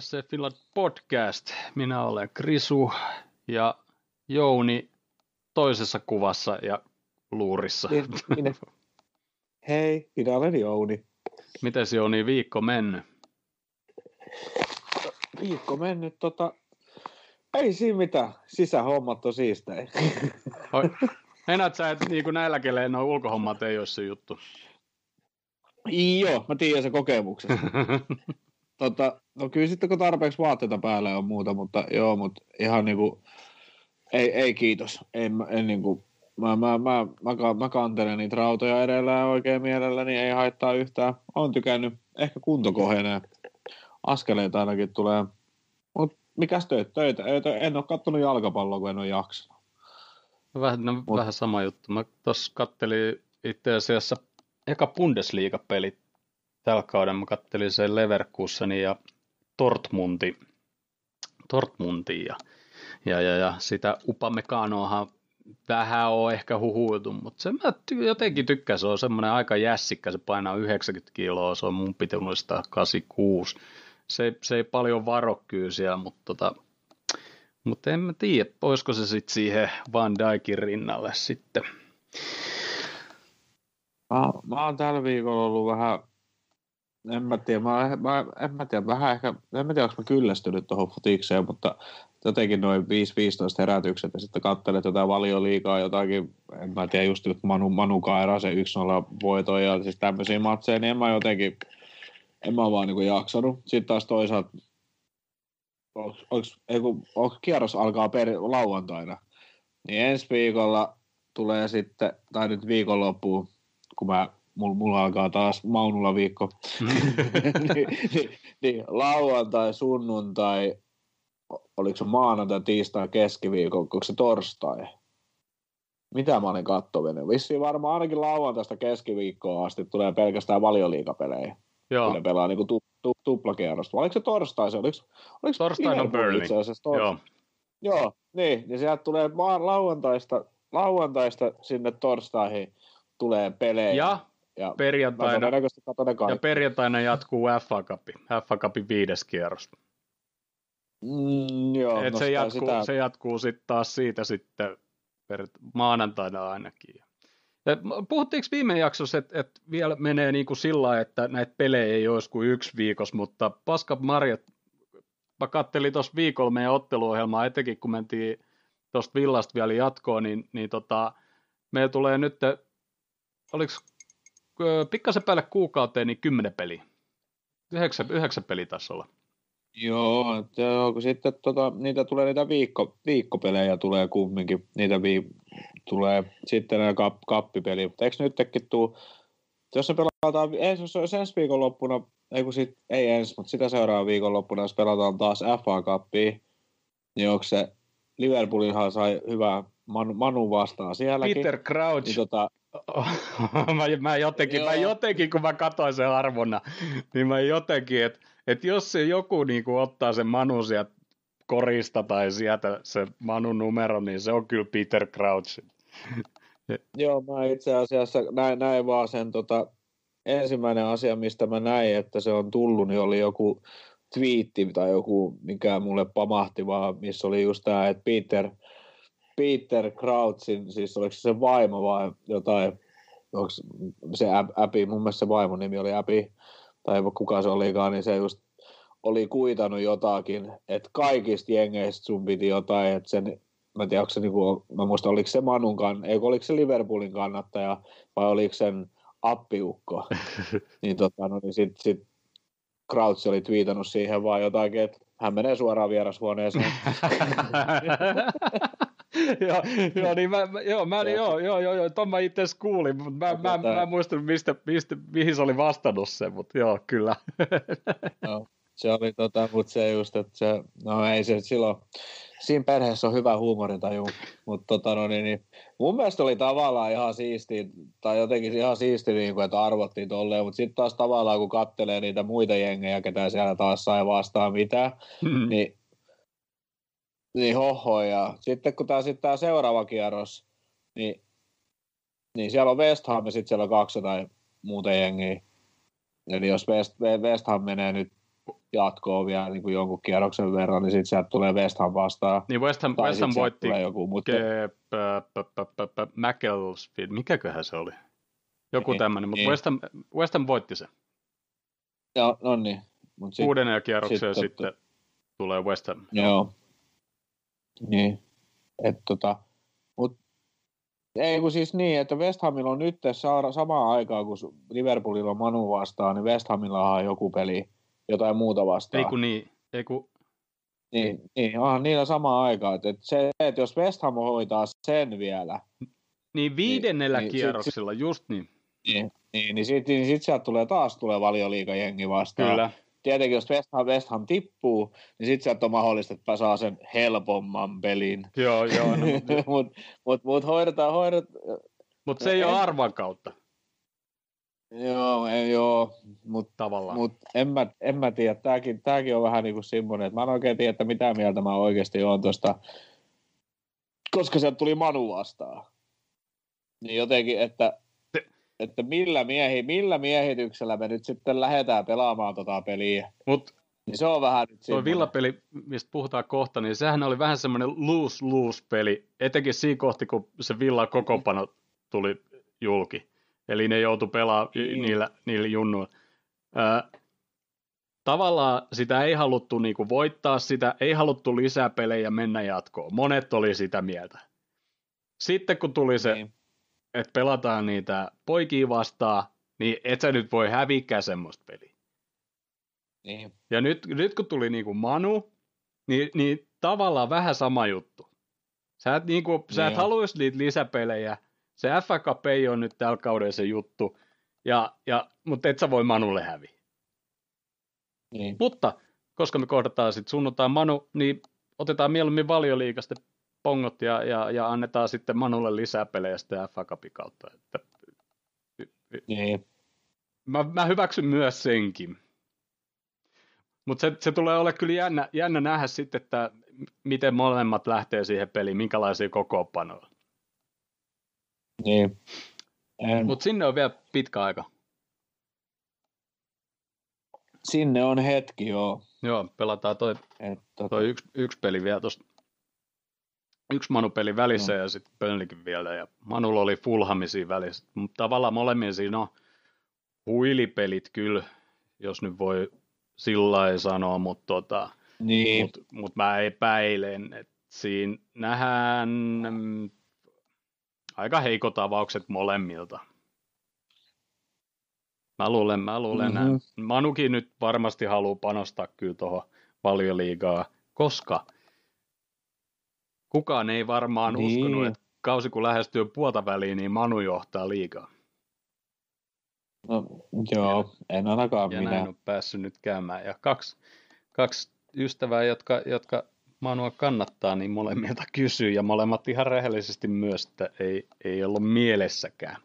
OLSC Finland podcast. Minä olen Krisu ja Jouni toisessa kuvassa ja luurissa. Niin, minä. Hei, minä olen Jouni. Miten Jouni viikko mennyt? Viikko mennyt, tota, ei siinä mitään. Sisähommat on siistejä. Meinaat sä, että niin näillä keleillä nuo ulkohommat ei ole se juttu? Joo, mä tiedän se kokemuksesta. tota, no kyllä sitten kun tarpeeksi vaatteita päällä on muuta, mutta joo, mutta ihan niinku, ei, ei kiitos. En, en niinku, mä, mä, mä, mä, mä kantelen niitä rautoja edelleen oikein mielellä, niin ei haittaa yhtään. On tykännyt, ehkä kunto kohenee. Askeleita ainakin tulee. Mutta mikäs töitä? töitä? En ole kattonut jalkapalloa, kun en ole jaksanut. Vähän, no, Mut. vähän sama juttu. Mä tuossa kattelin itse asiassa eka Bundesliga-peli tällä kaudella. Mä kattelin sen Leverkusenin ja Dortmundi, Dortmundin ja, ja, ja, ja sitä Upamecanoahan vähän on ehkä huhuiltu, mutta se mä ty- jotenkin tykkään, se on semmoinen aika jässikkä, se painaa 90 kiloa, se on mun pituudesta 86. Se, se ei paljon varo siellä, mutta tota, mutta en mä tiedä, olisiko se sitten siihen Van Dijkin rinnalle sitten. Mä, mä oon tällä viikolla ollut vähän, en mä tiedä, mä, mä, en mä tiedä, vähän ehkä, en mä tiedä, onko mä kyllästynyt tuohon futikseen, mutta jotenkin noin 5-15 herätykset ja sitten katselet jotain valioliikaa, jotakin, en mä tiedä, just Manu, Manu Kaira, se 1-0 voito ja siis tämmöisiä matseja, niin en mä jotenkin, en mä vaan niinku jaksanut. Sitten taas toisaalta onko kierros alkaa per, lauantaina, niin ensi viikolla tulee sitten, tai nyt viikonloppuun, kun mä, mulla, mulla alkaa taas Maunulla viikko, niin, niin, niin, lauantai, sunnuntai, oliko se maanantai, tiistai, keskiviikko, onko se torstai? Mitä mä olin kattovinen? Vissiin varmaan ainakin lauantaista keskiviikkoa asti tulee pelkästään valioliikapelejä. Joo. Ne pelaa niin tu, tu, tuplakierrosta. Oliko se torstai? Se, oliko, oliko Torstaina on Burnley. Tor... Joo. Joo, niin. Ja sieltä tulee maan lauantaista, lauantaista sinne torstaihin tulee pelejä. Ja, ja perjantaina, ja perjantaina jatkuu FA Cup, FA Cupin viides kierros. Mm, joo, Et se, jatkuu, sitä... se jatkuu sitten taas siitä sitten per, maanantaina ainakin. Puhuttiinko viime jaksossa, että, että vielä menee niin kuin sillä että näitä pelejä ei olisi kuin yksi viikossa, mutta paska Marjat, mä kattelin tuossa viikolla meidän otteluohjelmaa, etenkin kun mentiin tuosta villasta vielä jatkoon, niin, niin tota, meillä tulee nyt, oliko pikkasen päälle kuukauteen, niin kymmenen peliä. Yhdeksän, yhdeksän tasolla. Joo, että kun sitten tota, niitä tulee niitä viikko, viikkopelejä tulee kumminkin, niitä vi, tulee sitten nämä kap, kappipeli, mutta eikö nytkin tuu, jos se pelataan, se olisi ensi viikonloppuna, ei kun sit, ei ensi, mutta sitä seuraavana viikonloppuna, jos pelataan taas FA Cupia, niin onko se Liverpoolihan sai hyvää Manu, Manu vastaan sielläkin. Peter Crouch. Niin tota, mä, mä, jotenkin, mä jotenkin, kun mä katsoin sen arvonna, niin mä jotenkin, että et jos se joku niin kuin, ottaa sen Manu sieltä korista tai sieltä se Manun numero, niin se on kyllä Peter Crouch. Joo, mä itse asiassa näin, näin vaan sen tota, ensimmäinen asia, mistä mä näin, että se on tullut, niin oli joku twiitti tai joku, mikä mulle pamahti vaan, missä oli just tämä, että Peter, Peter Crouchin, siis oliko se se vaimo vai jotain, onko se Appi, mun mielestä se vaimon nimi oli Appi, tai kuka se olikaan, niin se just oli kuitannut jotakin, että kaikista jengeistä sun piti jotain, että sen, mä en tiedä, onko se niinku, mä muistan, oliko se Manun kann, ei oliko se Liverpoolin kannattaja, vai oliko sen appiukko, niin, tota, no, niin sit, sit Crouch oli twiitannut siihen vaan jotakin, että hän menee suoraan vierashuoneeseen. joo, joo, niin mä, joo, mä, joo, joo, joo, joo, ton mä itse kuulin, mutta mä, mä, mä, mä, en muista, mistä, mistä, mihin se oli vastannut sen, mutta joo, kyllä. no, se oli tota, mutta se just, että se, no ei se silloin, siinä perheessä on hyvä huumorintaju, mutta tota, no, niin, niin, mun mielestä oli tavallaan ihan siisti, tai jotenkin ihan siisti, niin kuin, että arvottiin tolleen, mutta sitten taas tavallaan, kun kattelee niitä muita jengejä, ketä siellä taas sai vastaan mitään, mm-hmm. niin niin hoho, ja sitten kun tämä sitten tämä seuraava kierros, niin, niin siellä on West Ham ja sitten siellä on 200 muuta jengiä. Eli jos West, West Ham menee nyt jatkoa vielä niin kuin jonkun kierroksen verran, niin sitten sieltä tulee West Ham vastaan. Niin West Ham, West Ham voitti joku, mutta... Macclesfield, mikäköhän se oli? Joku niin, tämmöinen, mutta niin. West, Ham, West Ham voitti se. Joo, no niin. Mut sit, Kuuden kierroksen sit, sitten tulee West Ham. Joo. Niin. Et tota, mut, ei kun siis niin, että West Hamilla on nyt samaan aikaan, kun Liverpoolilla on Manu vastaan, niin West Hamilla on joku peli jotain muuta vastaan. Ei kun niin, ei kun... Niin, niin onhan niillä samaan aikaan. Että se, että jos West Ham hoitaa sen vielä... Niin viidennellä niin, kierroksella, sit, just niin. Niin, niin, niin sitten niin sit sieltä tulee taas tulee valioliikajengi vastaan. Kyllä. Tietenkin jos West Ham, West Ham tippuu, niin sitten sieltä on mahdollista, että saa sen helpomman pelin. Joo, joo. No, mutta mut, mut hoidetaan, hoidetaan. Mutta se ei en... ole arvan kautta. Joo, ei, joo mutta Tavallaan. Mut en, mä, en mä tiedä. Tämäkin, tämäkin on vähän niin kuin semmoinen, että mä en oikein tiedä, että mitä mieltä mä oikeasti oon tuosta, koska sieltä tuli Manu vastaan. Niin jotenkin, että että millä, miehi, millä miehityksellä me nyt sitten lähdetään pelaamaan tota peliä. Mut niin se on vähän nyt Tuo villapeli, mistä puhutaan kohta, niin sehän oli vähän semmoinen lose-lose peli, etenkin siinä kohti, kun se villa kokopano tuli julki. Eli ne joutu pelaamaan mm. niillä, niillä junnuilla. Äh, tavallaan sitä ei haluttu niinku voittaa sitä, ei haluttu lisää pelejä mennä jatkoon. Monet oli sitä mieltä. Sitten kun tuli se niin että pelataan niitä poikia vastaan, niin et sä nyt voi hävikää semmoista peliä. Niin. Ja nyt, nyt kun tuli niin kuin Manu, niin, niin tavallaan vähän sama juttu. Sä et, niin kuin, sä et niin haluaisi niitä lisäpelejä. Se FA Cup ei ole nyt tällä kaudella se juttu, ja, ja, mutta et sä voi Manulle häviä. Niin. Mutta koska me kohdataan sitten sunnuntai Manu, niin otetaan mieluummin valioliikasta pongot ja, ja, ja annetaan sitten Manulle lisää pelejä sitten FA Cupin kautta. Että, niin. mä, mä hyväksyn myös senkin. Mutta se, se tulee olla kyllä jännä, jännä nähdä sitten, että miten molemmat lähtee siihen peliin, minkälaisia kokoopanoja. Niin. Mutta sinne on vielä pitkä aika. Sinne on hetki, joo. Joo, pelataan toi, tota- toi yksi, yksi peli vielä tuosta yksi Manu-peli välissä no. ja sitten Burnleykin vielä. Ja Manulla oli Fulhamisia välissä. Mutta tavallaan molemmilla siinä on huilipelit kyllä, jos nyt voi sillä sanoa, mutta tota, niin. mut, mut mä epäilen, että siinä nähdään mm, aika heikot avaukset molemmilta. Mä luulen, mä luulen mm-hmm. Manukin nyt varmasti haluaa panostaa kyllä tuohon valioliigaa, koska – Kukaan ei varmaan niin. uskonut, että kausi kun lähestyy puolta väliin, niin Manu johtaa liikaa. No joo, ja, en ainakaan ja minä. näin on päässyt nyt käymään. Ja kaksi, kaksi ystävää, jotka, jotka Manua kannattaa, niin molemmilta kysyy, ja molemmat ihan rehellisesti myös, että ei, ei ollut mielessäkään.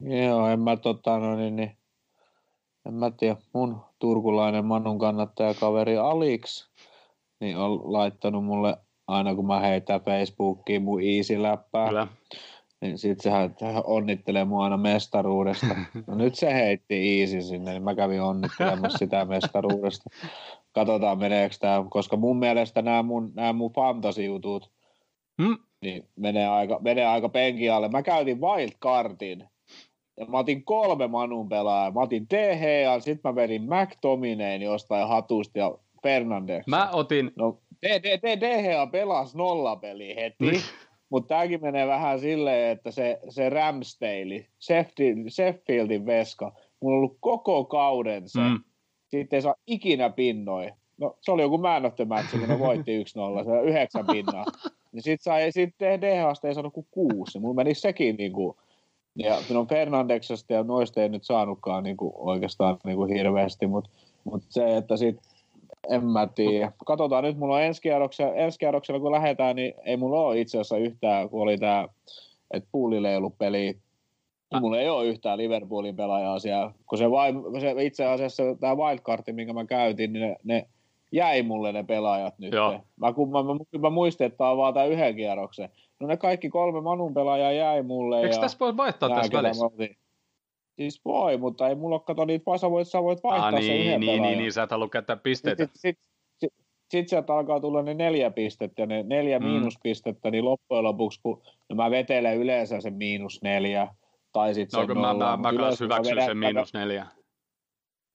Joo, en mä tota, no niin, niin, en mä tiedä, mun turkulainen Manun kannattajakaveri Alix niin on laittanut mulle aina kun mä heitän Facebookiin mun easy-läppää, Kyllä. niin sit sehän onnittelee mua aina mestaruudesta. No nyt se heitti easy sinne, niin mä kävin onnittelemassa sitä mestaruudesta. Katsotaan meneekö tämä, koska mun mielestä nämä mun, nämä mun fantasy-jutut, hmm? niin menee aika, menee aika penki alle. Mä käytin wildcardin, ja mä otin kolme Manun pelaajaa. Mä otin DHA, sit mä vedin McTominayn jostain hatusta ja Fernandes. Mä otin... No, DHA pelasi nollapeli heti, niin. mutta tämäkin menee vähän silleen, että se, se Ramsdale, Sheffieldin veska, mulla on ollut koko kauden se. Mm. Sitten ei saa ikinä pinnoi. No, se oli joku man of the match, kun ne voitti 1-0, se yhdeksän pinnaa. Niin sit sai, sit DHAsta ei saanut kuin kuusi. Mulla meni sekin niinku, ja no Fernandeksesta ja noista ei nyt saanutkaan niinku oikeastaan niinku hirveästi, mutta mut se, että sitten en mä tiedä. Katsotaan nyt, mulla on ensi kierroksella, ensi kierroksella kun lähdetään, niin ei mulla ole itse asiassa yhtään, kun oli tämä, että puulille ei ollut peli. Ah. Mulla ei ole yhtään Liverpoolin pelaajaa siellä, kun se, vai, se itse asiassa tämä wildcardi, minkä mä käytin, niin ne, ne jäi mulle ne pelaajat nyt. Joo. Mä, kun mä, mä, mä muistin, että tämä on vaan tämä yhden kierroksen. No ne kaikki kolme Manun pelaajaa jäi mulle. Eikö tässä voi vaihtaa tässä välissä? Siis voi, mutta ei mulla kato niitä, vaan sä voit, sä voit vaihtaa ah, niin, sen yhden niin, niin, niin, sä et halua käyttää pisteitä. Sitten sit, sit, sit, sit sieltä alkaa tulla ne neljä pistettä ja ne neljä mm. miinuspistettä, niin loppujen lopuksi, kun no mä vetelen yleensä sen miinus neljä, tai sitten no, sen mä, mä, mä, mä kanssa hyväksyn sen miinus neljä.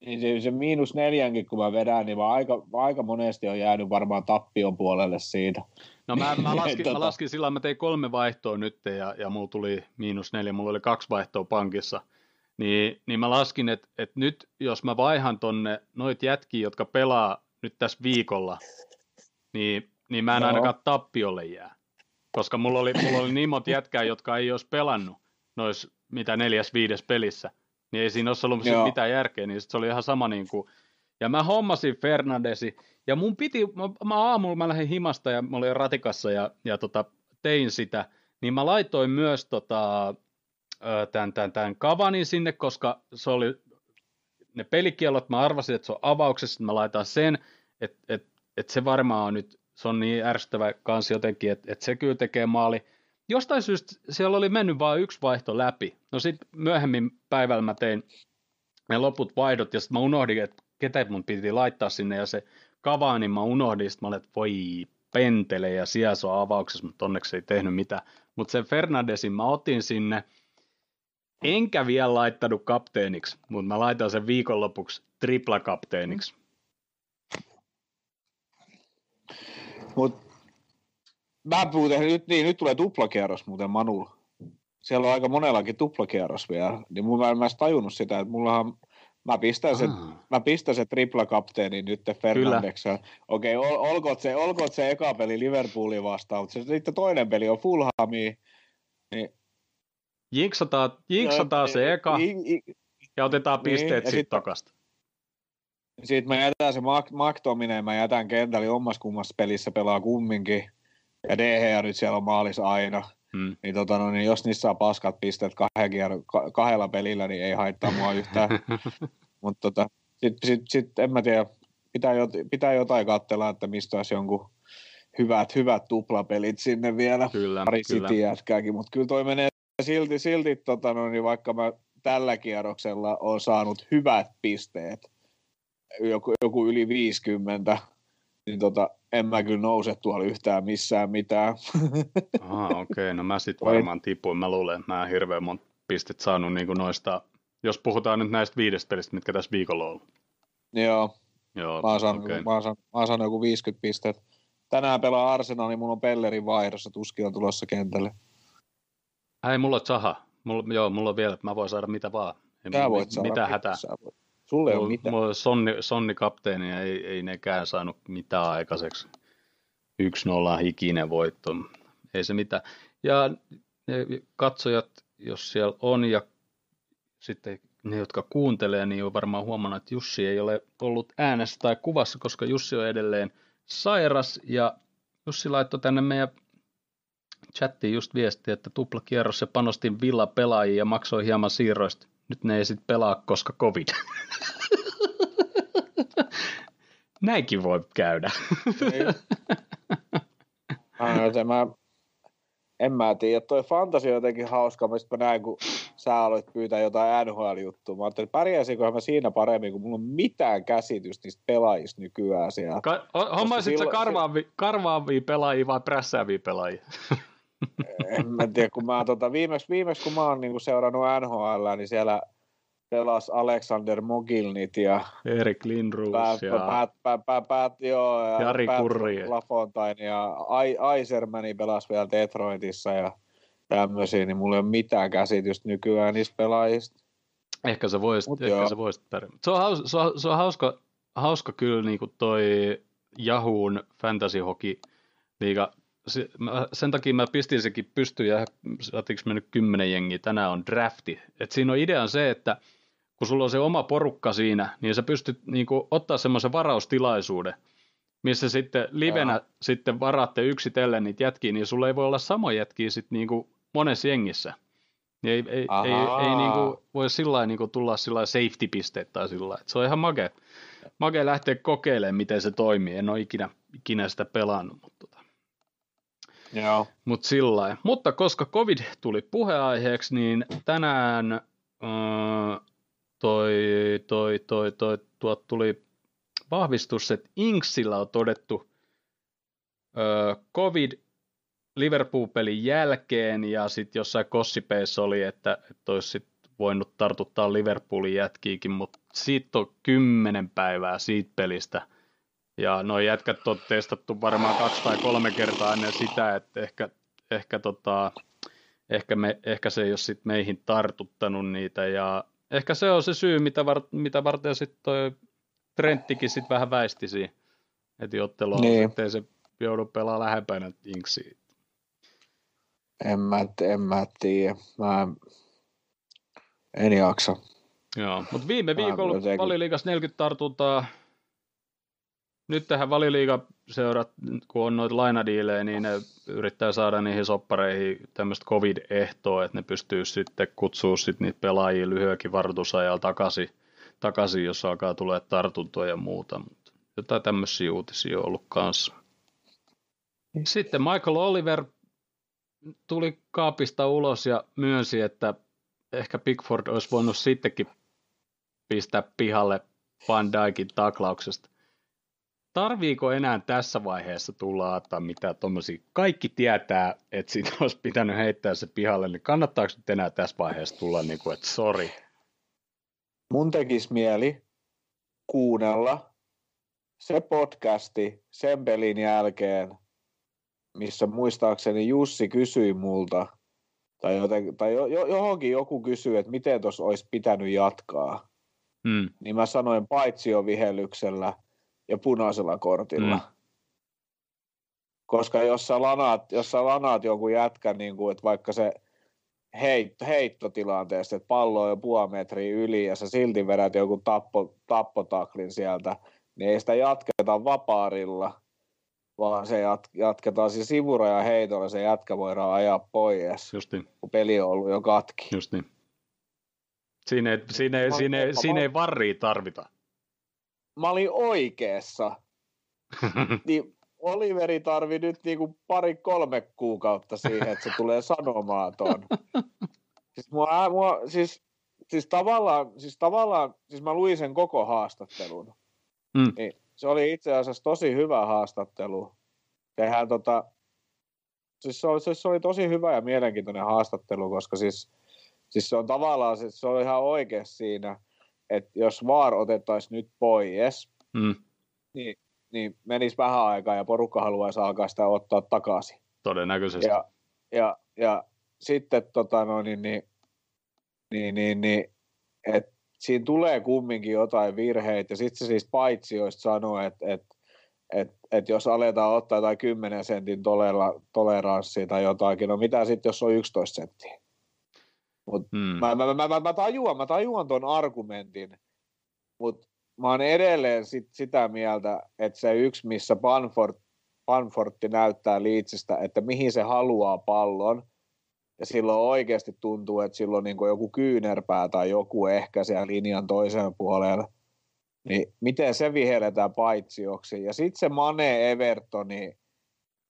Niin se, se miinus neljänkin, kun mä vedän, niin mä aika, aika monesti on jäänyt varmaan tappion puolelle siitä. No mä, mä, laskin, tota... mä laskin sillä mä tein kolme vaihtoa nyt ja, ja mulla tuli miinus neljä, mulla oli kaksi vaihtoa pankissa. Niin, niin mä laskin, että, että nyt jos mä vaihan tonne noit jätkiä, jotka pelaa nyt tässä viikolla, niin, niin mä en no. ainakaan tappiolle jää. Koska mulla oli, mulla oli niin monta jätkää, jotka ei olisi pelannut nois mitä neljäs viides pelissä niin ei siinä olisi ollut Joo. mitään järkeä, niin se oli ihan sama niin kuin, ja mä hommasin Fernandesi, ja mun piti, mä, mä aamulla mä lähdin himasta ja mä olin ratikassa ja, ja tota, tein sitä, niin mä laitoin myös tota, tämän, tämän, tämän kavanin sinne, koska se oli ne pelikielot, mä arvasin, että se on avauksessa, että mä laitan sen, että, että, että se varmaan on nyt, se on niin ärsyttävä kanssa jotenkin, että, että se kyllä tekee maali, jostain syystä siellä oli mennyt vain yksi vaihto läpi. No sitten myöhemmin päivällä mä tein ne loput vaihdot ja sitten mä unohdin, että ketä mun piti laittaa sinne ja se kavaa, niin mä unohdin, sitten mä olin, että voi pentele ja siellä se on avauksessa, mutta onneksi ei tehnyt mitään. Mutta sen Fernandesin mä otin sinne, enkä vielä laittanut kapteeniksi, mutta mä laitan sen viikonlopuksi tripla kapteeniksi. Mutta Mä muuten, nyt, niin, nyt tulee tuplakierros muuten Manulla. Siellä on aika monellakin tuplakierros vielä. Niin mun mä en mä tajunnut sitä, että mullahan Mä pistän sen, ah. mä pistän sen tripla-kapteeni nyt Fernandeksen. Okei, okay, ol, olkoot, se, olkoot se eka peli Liverpoolin vastaan, mutta se, sitten toinen peli on Fulhami. Niin... Jinksataan, jinksataan no, se eka i, i, ja otetaan niin, pisteet niin, sitten takasta. Sitten mä jätän se Maktominen, mä jätän kentällä ommas kummassa pelissä pelaa kumminkin ja DH nyt siellä on maalis aina, hmm. niin, tota, no, niin jos niissä saa paskat pisteet kahden kahdella pelillä, niin ei haittaa mua yhtään. Mutta tota, sitten sit, sit, en mä tiedä, pitää, jot, pitää jotain katsella, että mistä olisi jonkun hyvät, hyvät tuplapelit sinne vielä. Kyllä, Pari kyllä. mutta kyllä toi menee silti, silti tota, no, niin vaikka mä tällä kierroksella on saanut hyvät pisteet, joku, joku yli 50, niin tota, en mä kyllä nouse tuolla yhtään missään mitään. Ah, okei, okay. no mä sitten varmaan tipuin. Mä luulen, että mä en hirveän monta pistet saanut niin noista, jos puhutaan nyt näistä viidestä pelistä, mitkä tässä viikolla on ollut. Joo. Joo, mä oon saanut, okay. mä oon saanut, mä oon saanut joku 50 pistettä. Tänään pelaa Arsenal, niin mulla on Pellerin vaihdossa, tuskin on tulossa kentälle. Ei, mulla on Zaha. Mulla, joo, mulla on vielä, että mä voin saada mitä vaan. Ei voit saada mitä hätää. Voit. Sulle on mitään. Mulla sonni, sonni kapteeni ja ei, ei nekään saanut mitään aikaiseksi. 1-0 hikinen voitto. Ei se mitään. Ja ne katsojat, jos siellä on ja sitten ne, jotka kuuntelee, niin on varmaan huomannut, että Jussi ei ole ollut äänessä tai kuvassa, koska Jussi on edelleen sairas ja Jussi laittoi tänne meidän chattiin just viestiä, että tuplakierros ja panostin villa pelaajia ja maksoi hieman siirroista nyt ne ei sitten pelaa, koska covid. Näinkin voi käydä. Niin. mä, en mä tiedä, toi fantasia on jotenkin hauska, mä näin, kun sä aloit pyytää jotain NHL-juttua. Mä ajattelin, pärjäisiköhän mä siinä paremmin, kun mulla on mitään käsitystä niistä pelaajista nykyään siellä. Ka- hommaisit sä karvaavia, karvaavia pelaajia vai prässääviä pelaajia? en mä tiedä, kun mä tota, viimeksi, viimeksi kun mä oon niin seurannut NHL, niin siellä pelas Alexander Mogilnit ja Erik Lindroos ja päät, päät, päät, päät, joo, ja Jari Kurri. Lafontaine ja Aisermani pelasi vielä Detroitissa ja tämmöisiä, niin mulla ei ole mitään käsitystä nykyään niistä pelaajista. Ehkä se voisi, ehkä joo. se voisi Se on, hauska, se on, se on hauska, hauska kyllä niin kuin toi Yahoon Fantasy Hockey liiga se, mä, sen takia mä pistin sekin pystyyn ja saatiinko mennyt kymmenen jengiä, tänään on drafti. Et siinä on idea se, että kun sulla on se oma porukka siinä, niin sä pystyt niin kuin, ottaa semmoisen varaustilaisuuden, missä sitten livenä Aha. sitten varaatte yksitellen niitä jätkiä, niin sulla ei voi olla samoja jätkiä sitten niin kuin monessa jengissä. Niin ei, ei, ei, ei niin kuin, voi sillä niin kuin tulla sillä safety-pisteet tai sillä Se on ihan makea. Makea lähteä kokeilemaan, miten se toimii. En ole ikinä, ikinä sitä pelannut, mutta tota. Joo. Mut sillä Mutta koska covid tuli puheaiheeksi, niin tänään äh, toi, toi, toi, toi, tuot tuli vahvistus, että Inksillä on todettu ö, COVID Liverpool-pelin jälkeen ja sitten jossain kossipeissa oli, että, että olisi sit voinut tartuttaa Liverpoolin jätkiikin, mutta siitä on kymmenen päivää siitä pelistä. Ja nuo jätkät on testattu varmaan kaksi tai kolme kertaa ennen sitä, että ehkä, ehkä, tota, ehkä, me, ehkä se ei ole sit meihin tartuttanut niitä. Ja ehkä se on se syy, mitä, var, mitä varten sitten toi Trenttikin sitten vähän väisti siihen heti ottelua, niin. ettei se joudu pelaamaan lähempänä Inksiin. En mä, en mä tiedä. Mä en jaksa. Joo, mutta viime viikolla jotenkin... valiliigas 40 tartuntaa. Nyt tähän valiliigaseurat, kun on noita lainadiilejä, niin ne yrittää saada niihin soppareihin tämmöistä covid-ehtoa, että ne pystyy sitten kutsua sit niitä pelaajia lyhyenkin varoitusajalla takaisin, takaisin, jos alkaa tulee tartuntoja ja muuta. Mutta jotain tämmöisiä uutisia on ollut kanssa. Sitten Michael Oliver tuli kaapista ulos ja myönsi, että ehkä Pickford olisi voinut sittenkin pistää pihalle Van Dijkin taklauksesta. Tarviiko enää tässä vaiheessa tulla ottaa mitään tuommoisia? Kaikki tietää, että siitä olisi pitänyt heittää se pihalle, niin kannattaako nyt enää tässä vaiheessa tulla niin kuin, että sori? Mun tekisi mieli kuunnella se podcasti sen pelin jälkeen, missä muistaakseni Jussi kysyi multa, tai, joten, tai jo, johonkin joku kysyi, että miten tuossa olisi pitänyt jatkaa. Mm. Niin mä sanoin vihellyksellä ja punaisella kortilla. Mm. Koska jos sä lanaat, jos sä lanaat jonkun jätkän, niin kuin, että vaikka se heit, heittotilanteesta, että pallo on jo puoli metriä yli ja sä silti vedät joku tappo, tappotaklin sieltä, niin ei sitä jatketa vapaarilla, vaan se jat, jatketaan siis sivuraja heitolla, se jätkä voidaan ajaa pois, Just niin. kun peli on ollut jo katki. Just niin. Siinä ei, siinä ei, siinä ei, siinä ei varria tarvita. Mä olin oikeassa. niin Oliveri tarvi nyt niinku pari-kolme kuukautta siihen, että se tulee sanomaan ton. Siis, mua, mua, siis, siis, tavallaan, siis tavallaan, siis mä luin sen koko haastattelun. Mm. Niin, se oli itse asiassa tosi hyvä haastattelu. Tehdään tota, siis se oli, siis se oli tosi hyvä ja mielenkiintoinen haastattelu, koska siis, siis se on tavallaan, siis se on ihan oikein siinä, että jos VAR otettaisiin nyt pois, mm. niin, niin menisi vähän aikaa ja porukka haluaisi alkaa sitä ottaa takaisin. Todennäköisesti. Ja, ja, ja sitten tota, no, niin, niin, niin, niin, niin että siinä tulee kumminkin jotain virheitä, ja sitten se siis paitsi jos sanoo, että et, et, et jos aletaan ottaa jotain 10 sentin tolera, toleranssia tai jotakin, no mitä sitten, jos on 11 senttiä? Mut hmm. mä, mä, mä, mä, mä, tajuan, mä tajuan ton argumentin, mutta mä oon edelleen sit, sitä mieltä, että se yksi, missä Banford, Banfortti näyttää liitsistä, että mihin se haluaa pallon, ja silloin oikeasti tuntuu, että silloin niin joku kyynärpää tai joku ehkä siellä linjan toisen puolella, niin miten se vihelletään paitsioksi. Ja sitten se Mane Evertoni.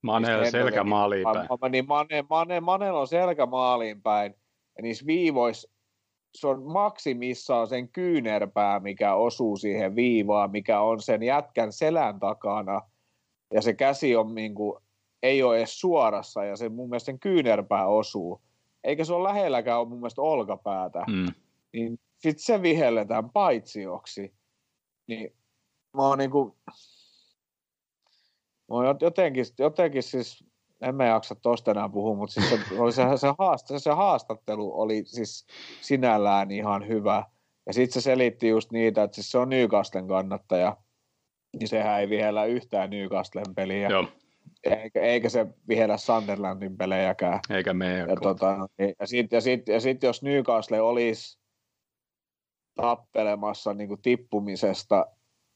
Mane on selkä maaliin päin. Niin Mane, Mane, Mane on selkä maaliin päin. Ja niissä viivoissa se on maksimissaan sen kyynärpää, mikä osuu siihen viivaan, mikä on sen jätkän selän takana. Ja se käsi on niin kuin ei ole edes suorassa ja se mun mielestä sen kyynärpää osuu, eikä se ole lähelläkään ole mun mielestä olkapäätä, mm. niin sitten se vihelletään paitsioksi. Niin mä oon niinku, mä oon jotenkin, jotenkin siis, en mä jaksa tosta enää puhua, mutta siis se, oli se, se, haast, se haastattelu oli siis sinällään ihan hyvä. Ja sitten se selitti just niitä, että siis se on Newcastlen kannattaja, niin sehän ei vihellä yhtään Newcastlen peliä. Joo eikä, eikä se vihellä Sunderlandin pelejäkään. Eikä meidän. Ja, tota, ja sitten ja sit, ja sit, jos Newcastle olisi tappelemassa niin kuin tippumisesta,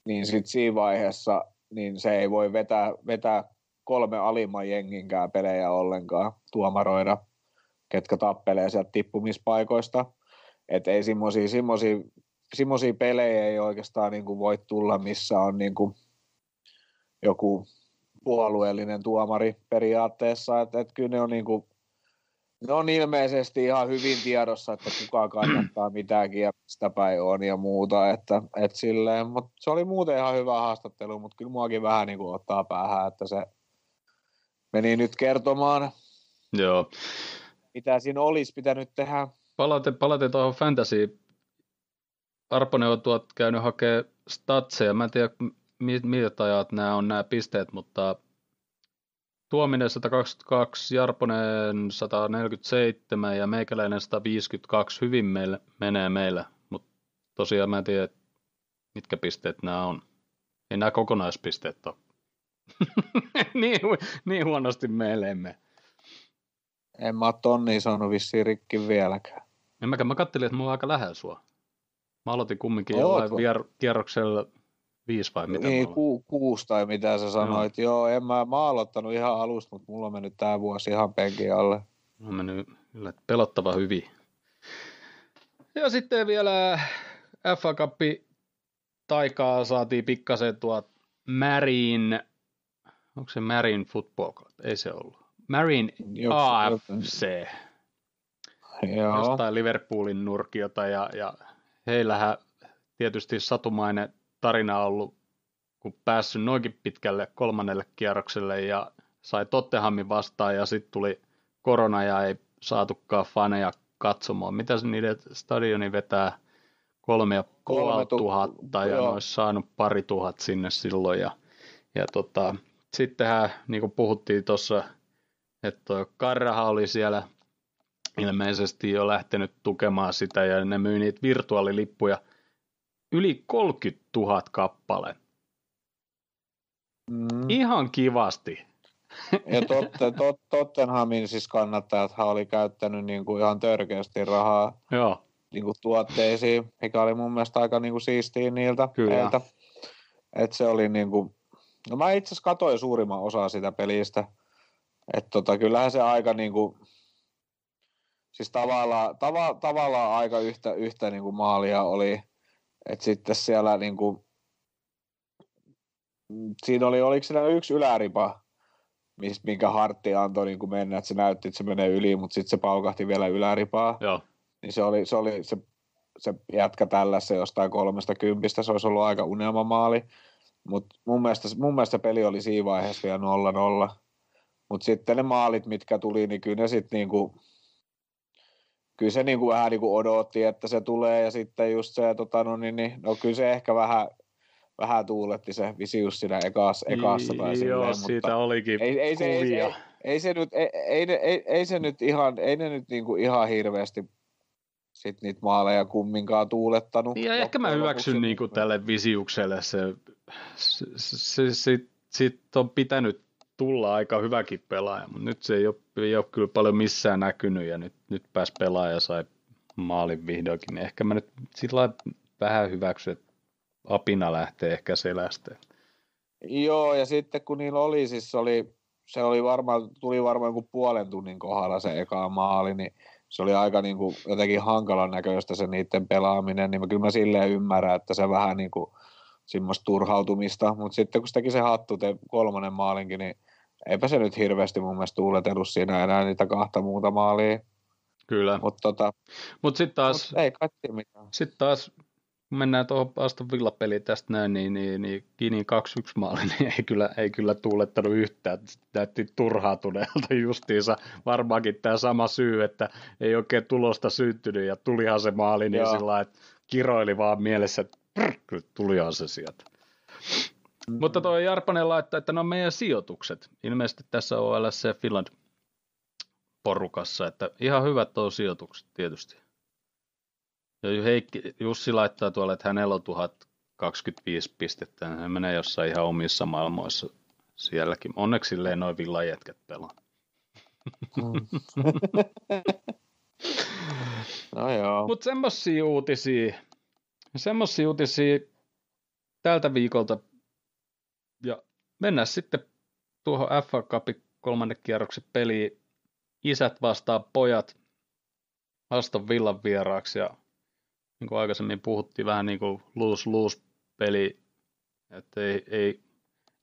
niin sitten siinä vaiheessa niin se ei voi vetää, vetää kolme alimman jenginkään pelejä ollenkaan tuomaroida, ketkä tappelee sieltä tippumispaikoista. Että ei semmoisia semmoisia pelejä ei oikeastaan niin kuin voi tulla, missä on niin kuin joku puolueellinen tuomari periaatteessa, että, että kyllä ne on niin kuin, Ne on ilmeisesti ihan hyvin tiedossa, että kuka kannattaa mitäkin ja mistä päin on ja muuta. Että, et silleen, mut se oli muuten ihan hyvä haastattelu, mutta kyllä muakin vähän niin kuin ottaa päähän, että se meni nyt kertomaan, Joo. mitä siinä olisi pitänyt tehdä. Palaten, palaten tuohon fantasy. Arponen on tuot käynyt hakemaan statseja. Mä en tiedä, miltä ajat nämä on nämä pisteet, mutta Tuominen 122, Jarponen 147 ja meikäläinen 152 hyvin meille, menee meillä, mutta tosiaan mä en tiedä, mitkä pisteet nämä on. Ei nämä kokonaispisteet ole. niin, niin huonosti meille emme. En mä tonnia saanut vissiin rikki vieläkään. En mäkään, mä kattelin, että mulla on aika lähellä sua. Mä aloitin kumminkin jollain vier- kierroksella Viisi vai mitä? Niin, ku, kuusi tai mitä sä sanoit. Joo, Joo en mä, mä aloittanut ihan alusta, mutta mulla on mennyt tää vuosi ihan penkin alle. On mennyt kyllä pelottava hyvin. Ja sitten vielä FA Cup taikaa saatiin pikkasen tuot Marin, onko se Marin Football Club? Ei se ollut. Marin AFC. Joo. Jostain Liverpoolin nurkiota ja, ja heillähän tietysti satumainen tarina ollut, kun päässyt noinkin pitkälle kolmannelle kierrokselle ja sai Tottenhamin vastaan ja sitten tuli korona ja ei saatukaan faneja katsomaan. Mitä se niiden stadioni vetää? Kolme ja puoli tuhatta ja olisi saanut pari tuhat sinne silloin. Ja, ja tota, sittenhän, niin kuin puhuttiin tuossa, että Karraha oli siellä ilmeisesti jo lähtenyt tukemaan sitä ja ne myi niitä virtuaalilippuja – yli 30 000 kappale. Mm. Ihan kivasti. Ja totte, tot, Tottenhamin siis kannattajat oli käyttänyt niin kuin ihan törkeästi rahaa Joo. Niin kuin tuotteisiin, mikä oli mun mielestä aika niin kuin siistiä niiltä. Kyllä. Et se oli niin kuin, no mä itse asiassa katsoin suurimman osaa sitä pelistä. Että tota, kyllähän se aika niin kuin, siis tavallaan, tava, tavallaan aika yhtä, yhtä niin kuin maalia oli – et sitten siellä niin kuin, siinä oli, oliko siinä yksi yläripa, minkä Hartti antoi niin kuin mennä, että se näytti, että se menee yli, mutta sitten se paukahti vielä yläripaa. Joo. Niin se oli, se, oli se, se jätkä tällä se jostain kolmesta kympistä, se olisi ollut aika unelmamaali. Mutta mun mielestä, mun mielestä peli oli siinä vaiheessa vielä 0-0. Mutta sitten ne maalit, mitkä tuli, niin kyllä ne sitten niinku, kyllä se niin kuin vähän niin kuin odotti, että se tulee ja sitten just se, tota, no, niin, niin, no kyllä se ehkä vähän, vähän tuuletti se Visius siinä ekassa, ekassa tai silleen, Joo, mutta siitä olikin ei, ei, se, ei, ei, ei, se nyt, ei, ei, ei, ei, se nyt ihan, ei ne nyt niin kuin ihan hirveästi sit niitä maaleja kumminkaan tuulettanut. Ja ehkä mä hyväksyn niin kuin tälle Visiukselle se, se, se, se, sit on pitänyt tulla aika hyväkin pelaaja, mutta nyt se ei ole, ei ole kyllä paljon missään näkynyt ja nyt, nyt pääsi pelaaja sai maalin vihdoinkin. Niin ehkä mä nyt sillä vähän hyväksyn, että apina lähtee ehkä selästä. Joo, ja sitten kun niillä oli, siis oli, se oli varmaan, tuli varmaan kuin puolen tunnin kohdalla se eka maali, niin se oli aika niin kuin jotenkin hankalan näköistä se niiden pelaaminen, niin mä kyllä mä silleen ymmärrän, että se vähän niin kuin semmoista turhautumista, mutta sitten kun se teki se hattu, te kolmonen maalinkin, niin eipä se nyt hirveästi mun mielestä tuuletellut siinä enää niitä kahta muuta maalia. Kyllä. Mutta tota, Mut sitten taas, mut ei kai mitään. Sitten taas, kun mennään tuohon Aston Villa-peliin tästä näin, niin, niin, niin Kinin 2-1 maali niin ei kyllä, ei kyllä tuulettanut yhtään. Näytti turhautuneelta justiinsa. Varmaankin tämä sama syy, että ei oikein tulosta syntynyt ja tulihan se maali, niin sillä että kiroili vaan mielessä, että prr, tulihan se sieltä. Mm-hmm. Mutta tuo Jarpanen laittaa, että ne on meidän sijoitukset. Ilmeisesti tässä OLS Finland porukassa, että ihan hyvät tuo sijoitukset tietysti. Ja Heikki, Jussi laittaa tuolle, että hänellä on 1025 pistettä, hän menee jossain ihan omissa maailmoissa sielläkin. Onneksi silleen noin villajätkät pelaa. Mm. no joo. Mutta semmosia uutisia, semmosia uutisia tältä viikolta ja mennään sitten tuohon FA Cupin kolmannen kierroksen peliin. Isät vastaa pojat Aston Villan vieraaksi ja niin kuin aikaisemmin puhuttiin vähän niin kuin lose-lose peli, että ei, ei,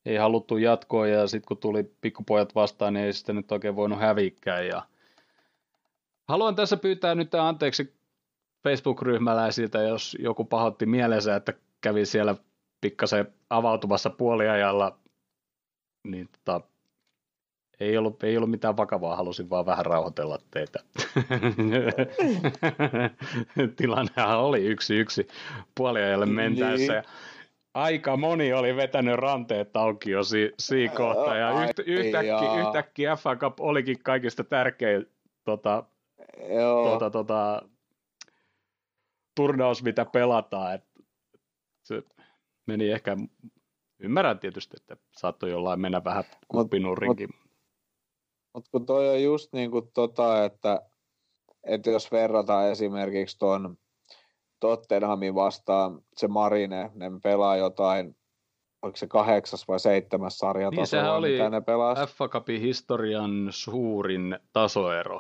ei haluttu jatkoa ja sitten kun tuli pikkupojat vastaan, niin ei sitten nyt oikein voinut hävikkää ja haluan tässä pyytää nyt anteeksi Facebook-ryhmäläisiltä, jos joku pahoitti mielensä, että kävi siellä pikkasen avautumassa puoliajalla, niin tota, ei ollut, ei ollut mitään vakavaa, halusin vaan vähän rauhoitella teitä. Tilannehan oli yksi yksi puoliajalle mentäessä. Niin. aika moni oli vetänyt ranteet auki jo si- siinä kohtaa, ja yht, yhtäkkiä, yhtäkkiä FA Cup olikin kaikista tärkein tota, tota, tota, turnaus, mitä pelataan. Et se meni ehkä, ymmärrän tietysti, että saattoi jollain mennä vähän kuppinurinkin. Mut, mutta kun toi on just niin kuin tota, että, että jos verrataan esimerkiksi tuon Tottenhamin vastaan se Marine, ne pelaa jotain, oliko se kahdeksas vai seitsemäs sarja niin, tasoa, oli mitä ne pelaa. FA Cupin historian suurin tasoero.